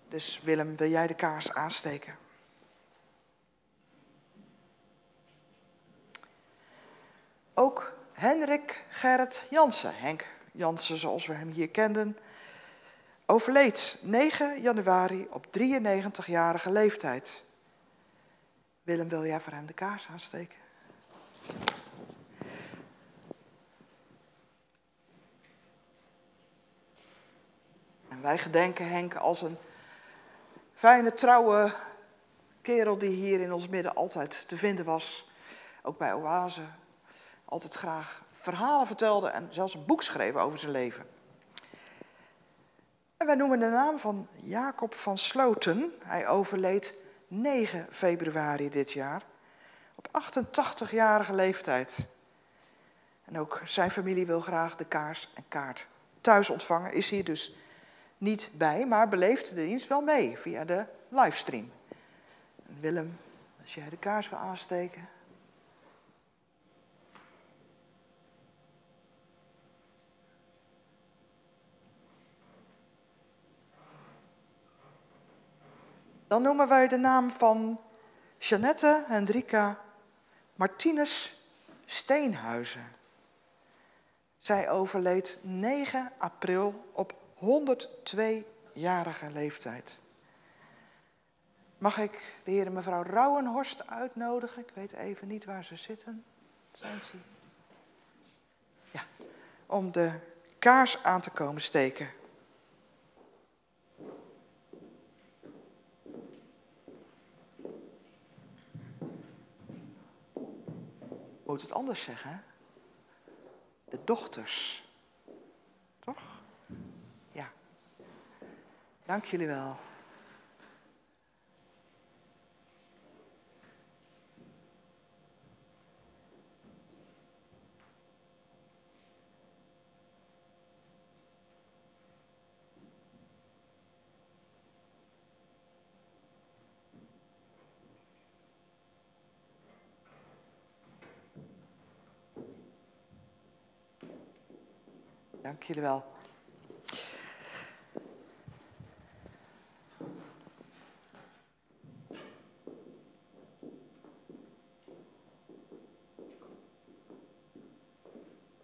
Dus Willem, wil jij de kaars aansteken? Ook Henrik Gerrit Jansen, Henk Jansen zoals we hem hier kenden, overleed 9 januari op 93-jarige leeftijd. Willem, wil jij voor hem de kaars aansteken? En wij gedenken Henk als een fijne, trouwe kerel die hier in ons midden altijd te vinden was. Ook bij Oase. Altijd graag verhalen vertelde en zelfs een boek schreef over zijn leven. En wij noemen de naam van Jacob van Sloten. Hij overleed 9 februari dit jaar op 88-jarige leeftijd. En ook zijn familie wil graag de kaars en kaart thuis ontvangen. Is hier dus niet bij, maar beleeft de dienst wel mee via de livestream. Willem, als jij de kaars wil aansteken. Dan noemen wij de naam van Jeannette Hendrika Martinus Steenhuizen. Zij overleed 9 april op 102-jarige leeftijd. Mag ik de heer en mevrouw Rauwenhorst uitnodigen? Ik weet even niet waar ze zitten. Zijn ze? Ja, om de kaars aan te komen steken. Moet het anders zeggen? De dochters. Toch? Ja. Dank jullie wel. Dank jullie wel.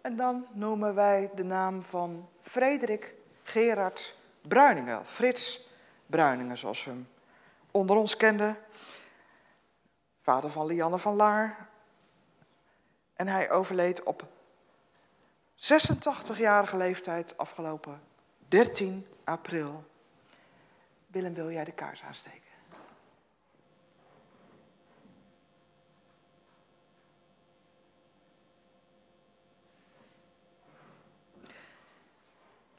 En dan noemen wij de naam van Frederik Gerard Bruiningen, Frits Bruiningen zoals we hem onder ons kenden. Vader van Lianne van Laar. En hij overleed op 86-jarige leeftijd afgelopen 13 april. Willem, wil jij de kaars aansteken?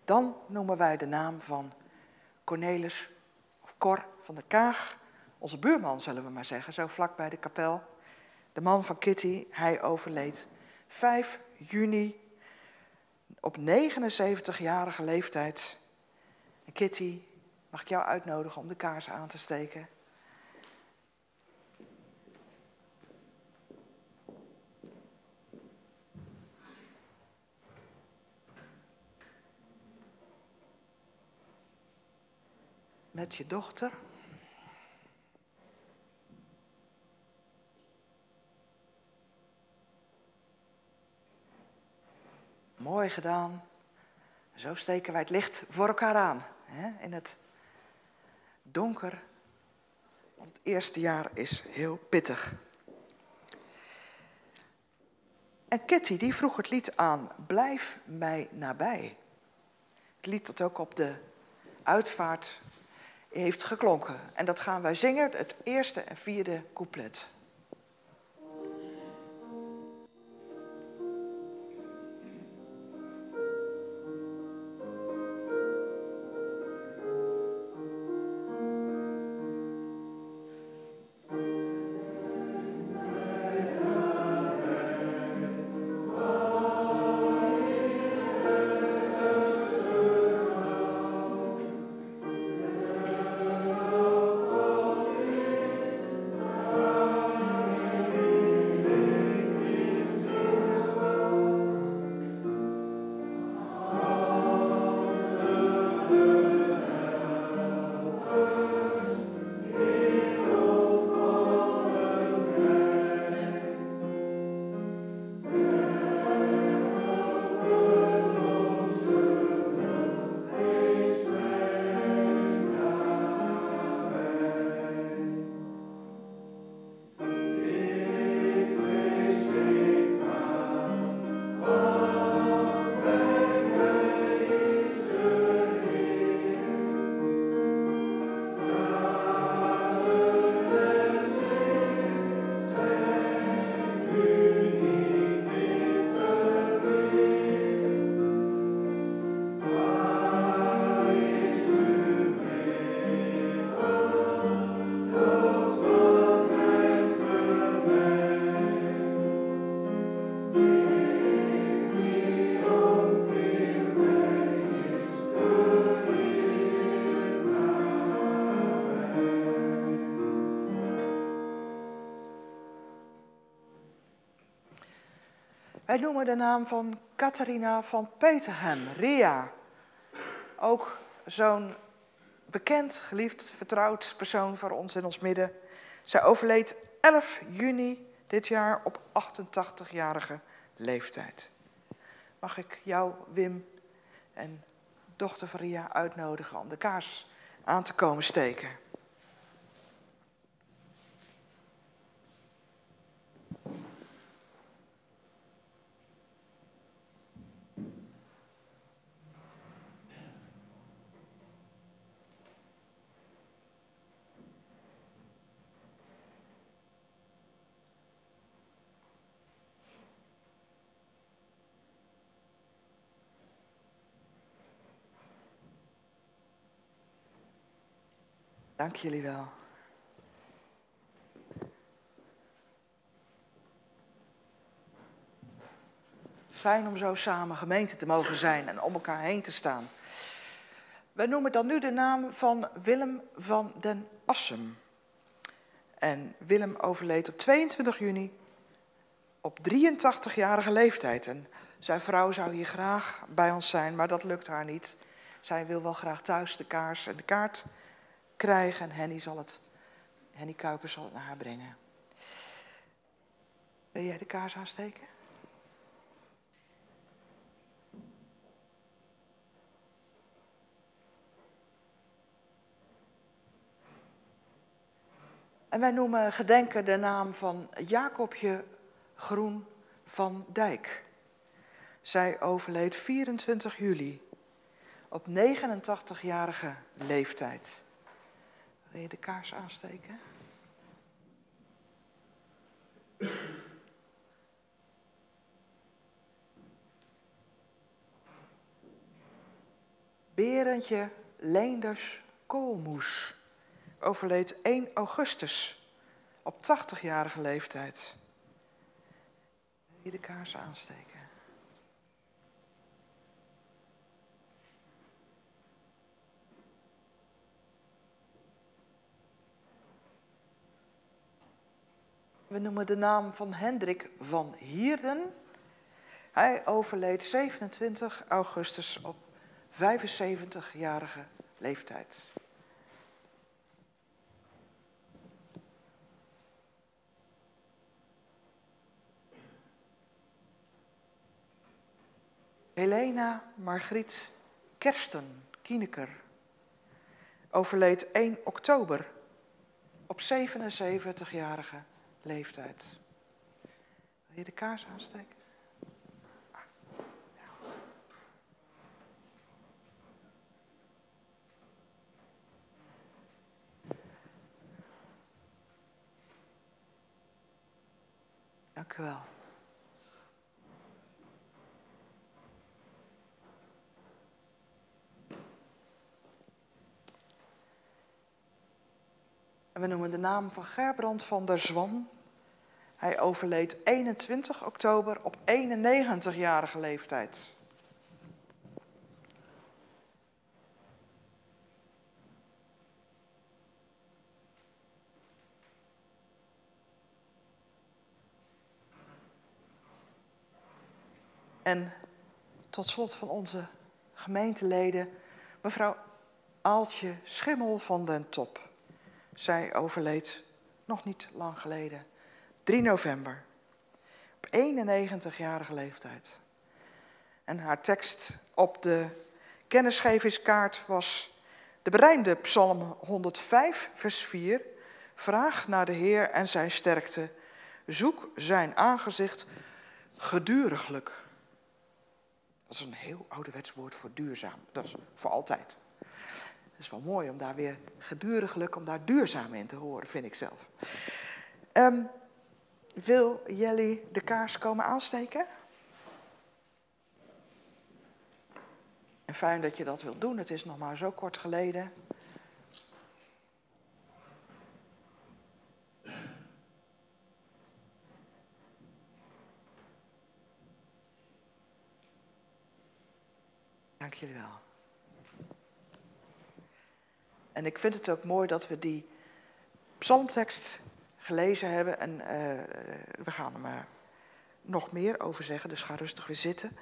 Dan noemen wij de naam van Cornelis of Cor van der Kaag. Onze buurman, zullen we maar zeggen, zo vlak bij de kapel. De man van Kitty, hij overleed 5 juni op 79-jarige leeftijd. En Kitty, mag ik jou uitnodigen om de kaars aan te steken? Met je dochter. Gedaan. Zo steken wij het licht voor elkaar aan. Hè? In het donker. Want het eerste jaar is heel pittig. En Kitty die vroeg het lied aan, Blijf mij nabij. Het lied dat ook op de uitvaart heeft geklonken. En dat gaan wij zingen, het eerste en vierde couplet. Wij noemen de naam van Catharina van Peterhem, Ria. Ook zo'n bekend, geliefd, vertrouwd persoon voor ons in ons midden. Zij overleed 11 juni dit jaar op 88-jarige leeftijd. Mag ik jou, Wim, en dochter van Ria uitnodigen om de kaars aan te komen steken? Dank jullie wel. Fijn om zo samen gemeente te mogen zijn en om elkaar heen te staan. Wij noemen dan nu de naam van Willem van den Assem. En Willem overleed op 22 juni op 83-jarige leeftijd. En zijn vrouw zou hier graag bij ons zijn, maar dat lukt haar niet. Zij wil wel graag thuis de kaars en de kaart krijgen. En Henny, zal het, Henny Kuipers zal het naar haar brengen. Wil jij de kaars aansteken? En wij noemen gedenken de naam van Jacobje Groen van Dijk. Zij overleed 24 juli op 89-jarige leeftijd. Wil je de kaars aansteken? Berendje Leenders Koolmoes overleed 1 augustus op 80-jarige leeftijd. Wil je de kaars aansteken? We noemen de naam van Hendrik van Hierden. Hij overleed 27 augustus op 75-jarige leeftijd. Helena Margriet Kersten Kieneker overleed 1 oktober op 77-jarige leeftijd. Wil je de kaars aansteken? Ah, Dank. En we noemen de naam van Gerbrand van der Zwan. Hij overleed 21 oktober op 91-jarige leeftijd. En tot slot van onze gemeenteleden, mevrouw Aaltje Schimmel van den Top. Zij overleed nog niet lang geleden, 3 november, op 91-jarige leeftijd. En haar tekst op de kennisgevingskaart was de berijmde Psalm 105, vers 4. Vraag naar de Heer en zijn sterkte. Zoek zijn aangezicht geduriglijk. Dat is een heel ouderwets woord voor duurzaam. Dat is voor altijd. Het is wel mooi om daar weer geduriglijk, om daar duurzaam in te horen, vind ik zelf. Um, wil Jelly de kaars komen aansteken? En fijn dat je dat wilt doen, het is nog maar zo kort geleden. Dank jullie wel. En ik vind het ook mooi dat we die psalmtekst gelezen hebben en uh, we gaan uh, nog meer over zeggen, dus ga rustig weer zitten.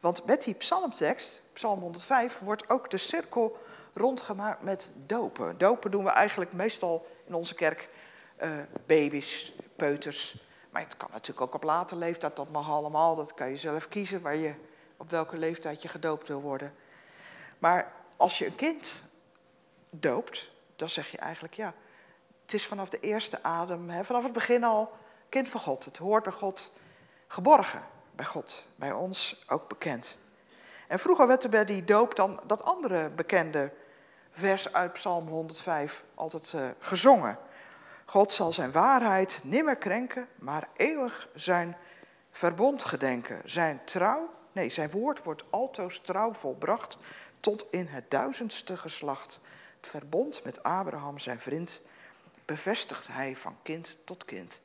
Want met die psalmtekst, Psalm 105, wordt ook de cirkel rondgemaakt met dopen. Dopen doen we eigenlijk meestal in onze kerk uh, baby's, peuters. Maar het kan natuurlijk ook op later leeftijd, dat mag allemaal. Dat kan je zelf kiezen waar je, op welke leeftijd je gedoopt wil worden. Maar als je een kind doopt, dan zeg je eigenlijk ja, het is vanaf de eerste adem, hè, vanaf het begin al kind van God. Het hoort bij God geborgen, bij God, bij ons ook bekend. En vroeger werd er bij die doop dan dat andere bekende vers uit Psalm 105 altijd uh, gezongen. God zal zijn waarheid nimmer krenken, maar eeuwig zijn verbond gedenken. Zijn trouw, nee, zijn woord wordt altoos trouw volbracht tot in het duizendste geslacht. Het verbond met Abraham, zijn vriend, bevestigt hij van kind tot kind.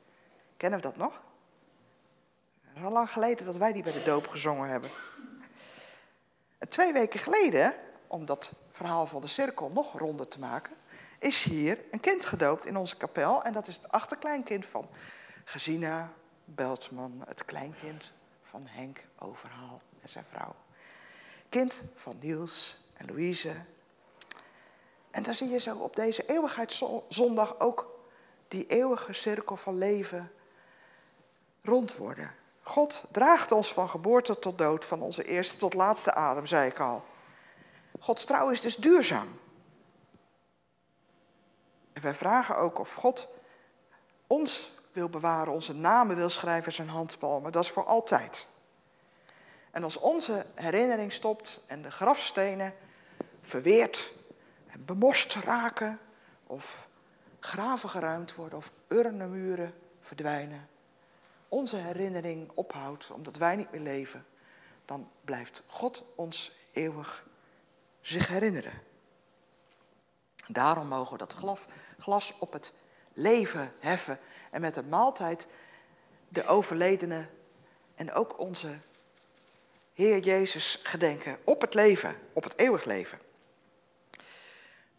Kennen we dat nog? Het is al lang geleden dat wij die bij de doop gezongen hebben. En twee weken geleden, om dat verhaal van de cirkel nog ronder te maken, is hier een kind gedoopt in onze kapel. En dat is het achterkleinkind van Gesina Beltman, het kleinkind van Henk Overhaal en zijn vrouw. Kind van Niels en Louise. En dan zie je zo op deze eeuwigheidszondag ook die eeuwige cirkel van leven rond worden. God draagt ons van geboorte tot dood, van onze eerste tot laatste adem, zei ik al. Gods trouw is dus duurzaam. En wij vragen ook of God ons wil bewaren, onze namen wil schrijven zijn handpalmen. Dat is voor altijd. En als onze herinnering stopt en de grafstenen verweerd en bemorst raken, of graven geruimd worden, of urnenmuren verdwijnen, onze herinnering ophoudt omdat wij niet meer leven, dan blijft God ons eeuwig zich herinneren. Daarom mogen we dat glas op het leven heffen en met de maaltijd de overledene en ook onze Heer Jezus gedenken op het leven, op het eeuwig leven.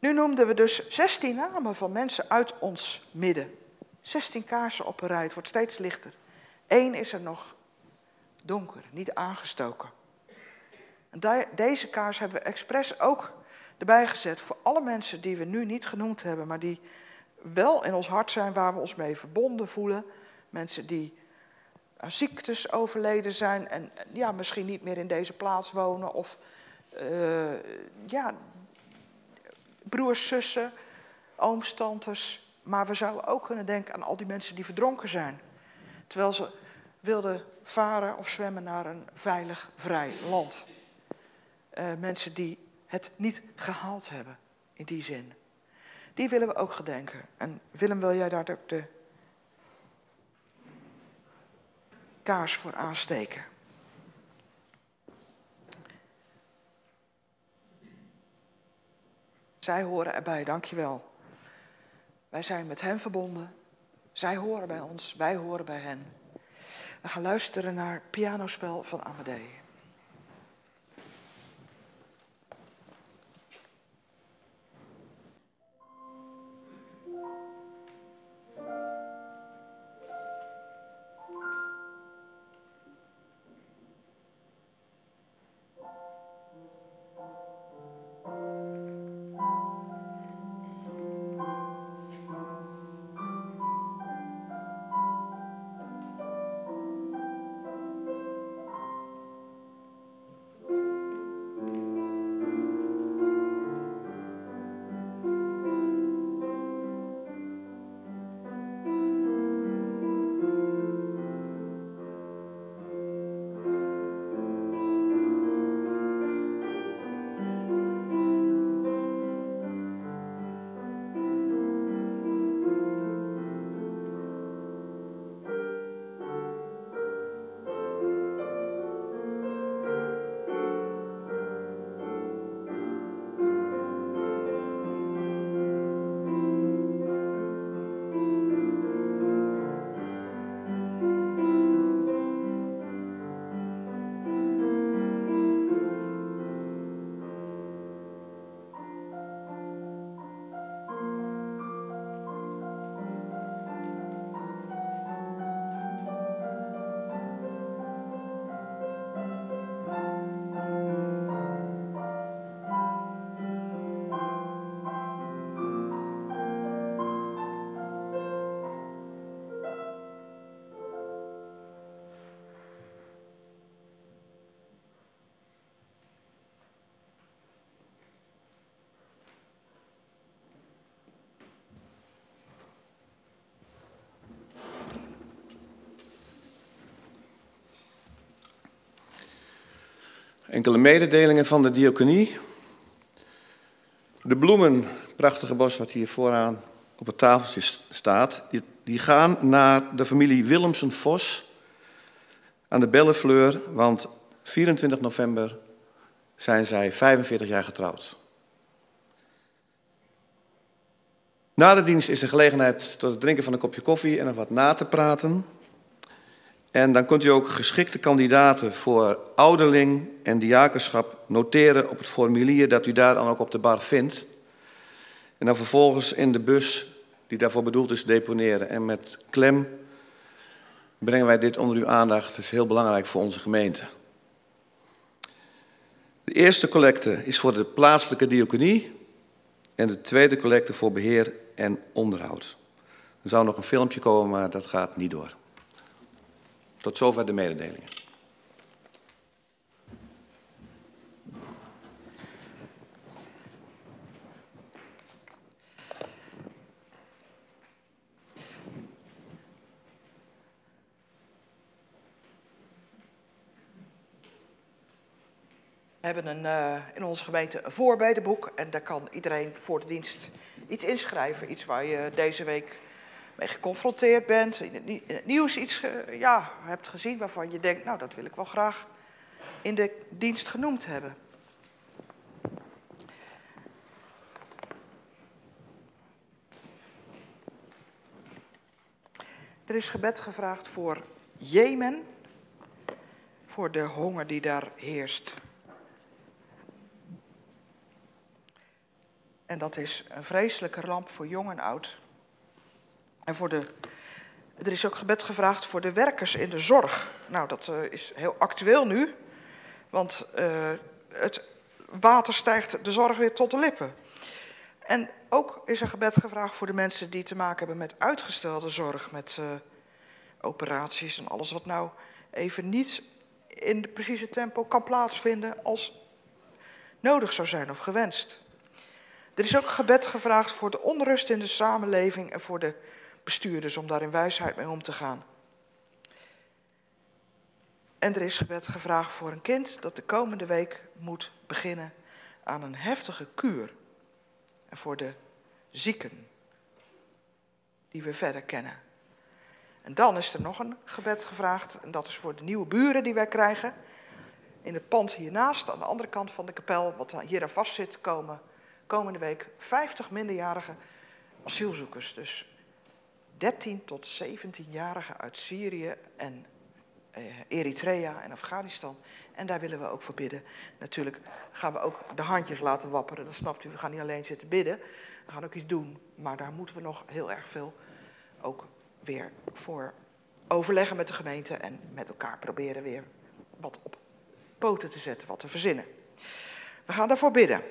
Nu noemden we dus 16 namen van mensen uit ons midden. 16 kaarsen op een rij, het wordt steeds lichter. Eén is er nog donker, niet aangestoken. En deze kaars hebben we expres ook erbij gezet voor alle mensen die we nu niet genoemd hebben, maar die wel in ons hart zijn waar we ons mee verbonden voelen. Mensen die aan ziektes overleden zijn en ja, misschien niet meer in deze plaats wonen. Of uh, ja, broers, zussen, ooms, tantes. Maar we zouden ook kunnen denken aan al die mensen die verdronken zijn. Terwijl ze wilden varen of zwemmen naar een veilig, vrij land. Uh, mensen die het niet gehaald hebben, in die zin. Die willen we ook gedenken. En Willem, wil jij daar ook de kaars voor aansteken? Zij horen erbij, dankjewel. Wij zijn met hen verbonden. Zij horen bij ons, wij horen bij hen. We gaan luisteren naar pianospel van Amadee. Enkele mededelingen van de diaconie. De bloemen, prachtige bos wat hier vooraan op het tafeltje staat, die, gaan naar de familie Willemsen-Vos aan de Bellefleur, want 24 november zijn zij 45 jaar getrouwd. Na de dienst is er gelegenheid tot het drinken van een kopje koffie en nog wat na te praten. En dan kunt u ook geschikte kandidaten voor ouderling en diakenschap noteren op het formulier dat u daar dan ook op de bar vindt. En dan vervolgens in de bus die daarvoor bedoeld is deponeren. En met klem brengen wij dit onder uw aandacht. Het is heel belangrijk voor onze gemeente. De eerste collecte is voor de plaatselijke diaconie en de tweede collecte voor beheer en onderhoud. Er zou nog een filmpje komen, maar dat gaat niet door. Tot zover de mededelingen. We hebben een, uh, in onze gemeente een voorbedenboek en daar kan iedereen voor de dienst iets inschrijven. Iets waar je deze week mee geconfronteerd bent, in het nieuws iets ja, hebt gezien waarvan je denkt, nou dat wil ik wel graag in de dienst genoemd hebben. Er is gebed gevraagd voor Jemen, voor de honger die daar heerst. En dat is een vreselijke ramp voor jong en oud. En voor de, er is ook gebed gevraagd voor de werkers in de zorg. Nou, dat uh, is heel actueel nu, want uh, het water stijgt de zorg weer tot de lippen. En ook is er gebed gevraagd voor de mensen die te maken hebben met uitgestelde zorg, met uh, operaties en alles wat nou even niet in de precieze tempo kan plaatsvinden als nodig zou zijn of gewenst. Er is ook gebed gevraagd voor de onrust in de samenleving en voor de bestuurders om daar in wijsheid mee om te gaan. En er is gebed gevraagd voor een kind dat de komende week moet beginnen aan een heftige kuur. En voor de zieken die we verder kennen. En dan is er nog een gebed gevraagd en dat is voor de nieuwe buren die wij krijgen. In het pand hiernaast, aan de andere kant van de kapel, wat hier aan vast zit, komen komende week 50 minderjarige asielzoekers. Dus 13 tot 17-jarigen uit Syrië en eh, Eritrea en Afghanistan. En daar willen we ook voor bidden. Natuurlijk gaan we ook de handjes laten wapperen. Dat snapt u, we gaan niet alleen zitten bidden. We gaan ook iets doen. Maar daar moeten we nog heel erg veel ook weer voor overleggen met de gemeente. En met elkaar proberen weer wat op poten te zetten, wat te verzinnen. We gaan daarvoor bidden.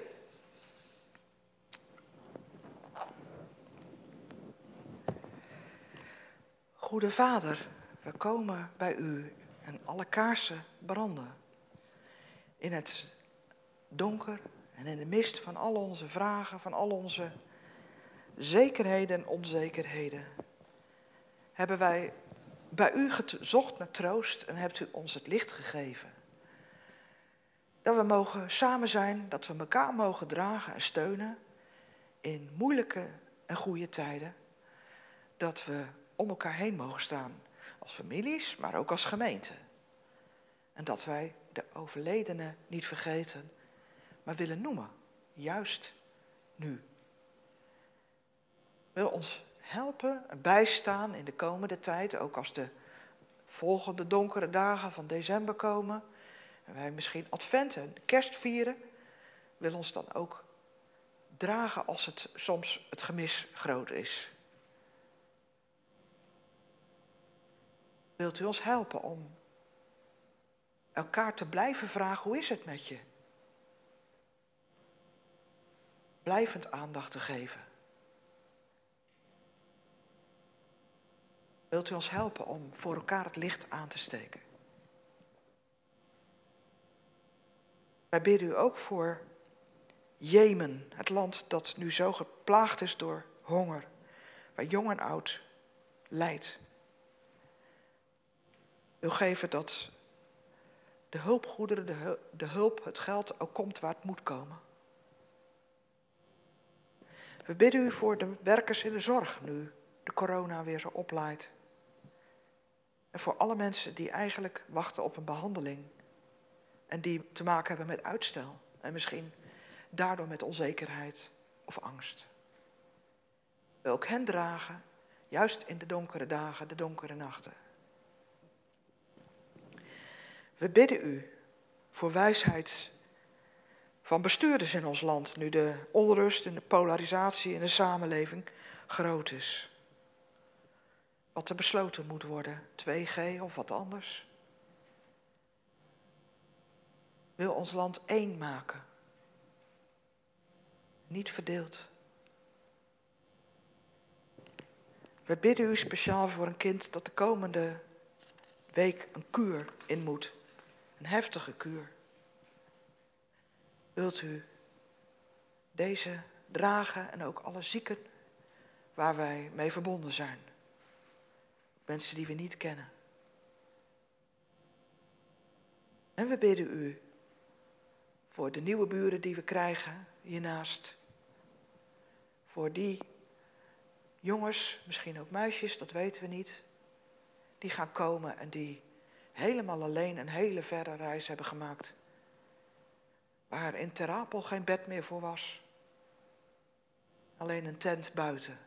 Goede Vader, we komen bij u en alle kaarsen branden. In het donker en in de mist van al onze vragen, van al onze zekerheden en onzekerheden, hebben wij bij u gezocht naar troost en hebt u ons het licht gegeven. Dat we mogen samen zijn, dat we elkaar mogen dragen en steunen in moeilijke en goede tijden. Dat we om elkaar heen mogen staan. Als families, maar ook als gemeente. En dat wij de overledenen niet vergeten, maar willen noemen. Juist nu. Wil ons helpen en bijstaan in de komende tijd, ook als de volgende donkere dagen van december komen. En wij misschien advent en kerst vieren. Wil ons dan ook dragen als het soms het gemis groot is. Wilt u ons helpen om elkaar te blijven vragen, hoe is het met je? Blijvend aandacht te geven. Wilt u ons helpen om voor elkaar het licht aan te steken? Wij bidden u ook voor Jemen, het land dat nu zo geplaagd is door honger, waar jong en oud lijdt wil geven dat de hulpgoederen, de, de hulp, het geld ook komt waar het moet komen. We bidden u voor de werkers in de zorg nu de corona weer zo oplaait. En voor alle mensen die eigenlijk wachten op een behandeling. En die te maken hebben met uitstel. En misschien daardoor met onzekerheid of angst. We ook hen dragen, juist in de donkere dagen, de donkere nachten. We bidden u voor wijsheid van bestuurders in ons land, nu de onrust en de polarisatie in de samenleving groot is. Wat er besloten moet worden, 2G of wat anders. Wil ons land één maken, niet verdeeld. We bidden u speciaal voor een kind dat de komende week een kuur in moet. Heftige kuur. Wilt u deze dragen en ook alle zieken waar wij mee verbonden zijn? Mensen die we niet kennen. En we bidden u voor de nieuwe buren die we krijgen hiernaast. Voor die jongens, misschien ook meisjes, dat weten we niet, die gaan komen en die helemaal alleen een hele verre reis hebben gemaakt. Waar in Terapel geen bed meer voor was. Alleen een tent buiten.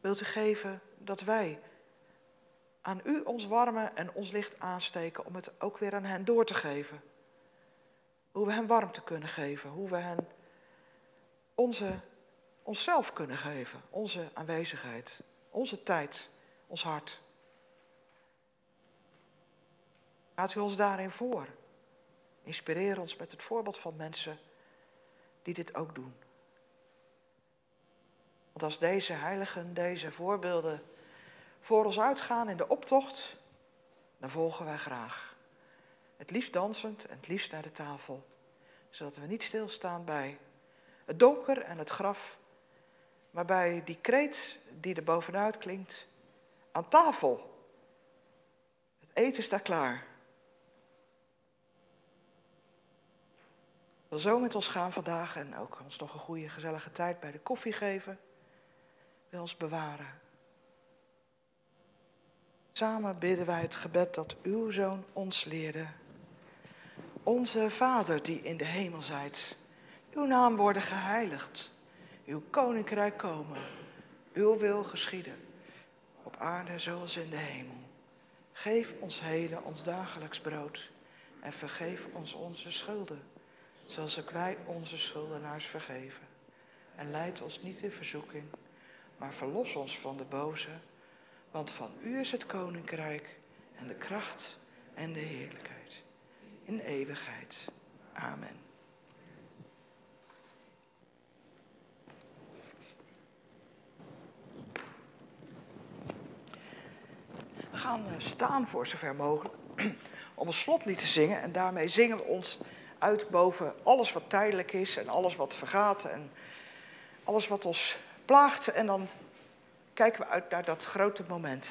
Wilt u geven dat wij aan u ons warme en ons licht aansteken om het ook weer aan hen door te geven? Hoe we hen warmte kunnen geven, hoe we hen onze, onszelf kunnen geven, onze aanwezigheid, onze tijd, ons hart. Gaat u ons daarin voor. Inspireer ons met het voorbeeld van mensen die dit ook doen. Want als deze heiligen, deze voorbeelden voor ons uitgaan in de optocht, dan volgen wij graag. Het liefst dansend en het liefst naar de tafel, zodat we niet stilstaan bij het donker en het graf, maar bij die kreet die er bovenuit klinkt, aan tafel. Het eten staat klaar. Wil zo met ons gaan vandaag en ook ons nog een goede gezellige tijd bij de koffie geven. Wil ons bewaren. Samen bidden wij het gebed dat uw zoon ons leerde. Onze Vader die in de hemel zijt, uw naam worden geheiligd, uw koninkrijk komen, uw wil geschieden, op aarde zoals in de hemel. Geef ons heden ons dagelijks brood en vergeef ons onze schulden zoals ook wij onze schuldenaars vergeven. En leid ons niet in verzoeking, maar verlos ons van de boze, want van u is het koninkrijk en de kracht en de heerlijkheid in eeuwigheid. Amen. We gaan eh, staan voor zover mogelijk om een slotlied te zingen en daarmee zingen we ons uit boven alles wat tijdelijk is en alles wat vergaat en alles wat ons plaagt. En dan kijken we uit naar dat grote moment.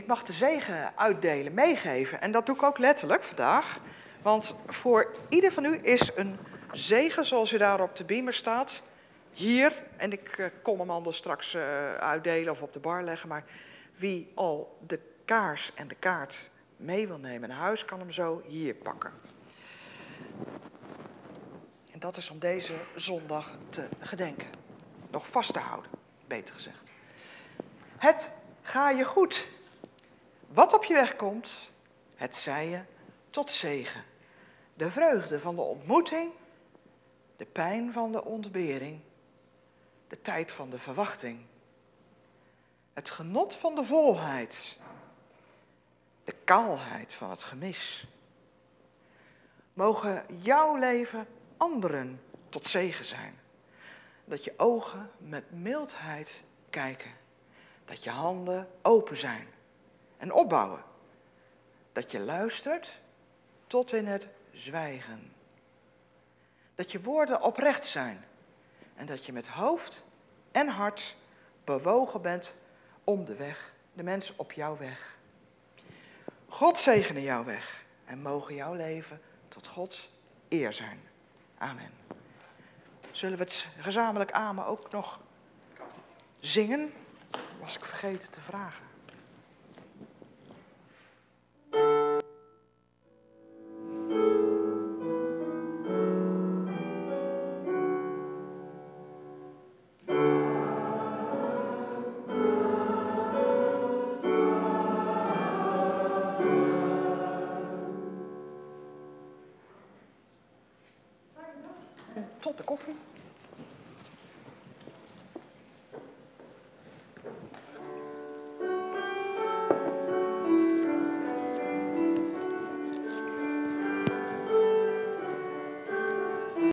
Ik mag de zegen uitdelen, meegeven. En dat doe ik ook letterlijk vandaag. Want voor ieder van u is een zegen, zoals u daar op de beamer staat, hier. En ik uh, kom hem anders straks uh, uitdelen of op de bar leggen. Maar wie al de kaars en de kaart mee wil nemen naar huis, kan hem zo hier pakken. En dat is om deze zondag te gedenken. Nog vast te houden, beter gezegd. Het ga je goed. Wat op je weg komt, het zij je tot zegen. De vreugde van de ontmoeting, de pijn van de ontbering, de tijd van de verwachting. Het genot van de volheid, de kaalheid van het gemis. Mogen jouw leven anderen tot zegen zijn. Dat je ogen met mildheid kijken. Dat je handen open zijn en opbouwen. Dat je luistert tot in het zwijgen. Dat je woorden oprecht zijn en dat je met hoofd en hart bewogen bent om de weg, de mensen op jouw weg. God zegene jouw weg en mogen jouw leven tot Gods eer zijn. Amen. Zullen we het gezamenlijk amen ook nog zingen? Was ik vergeten te vragen.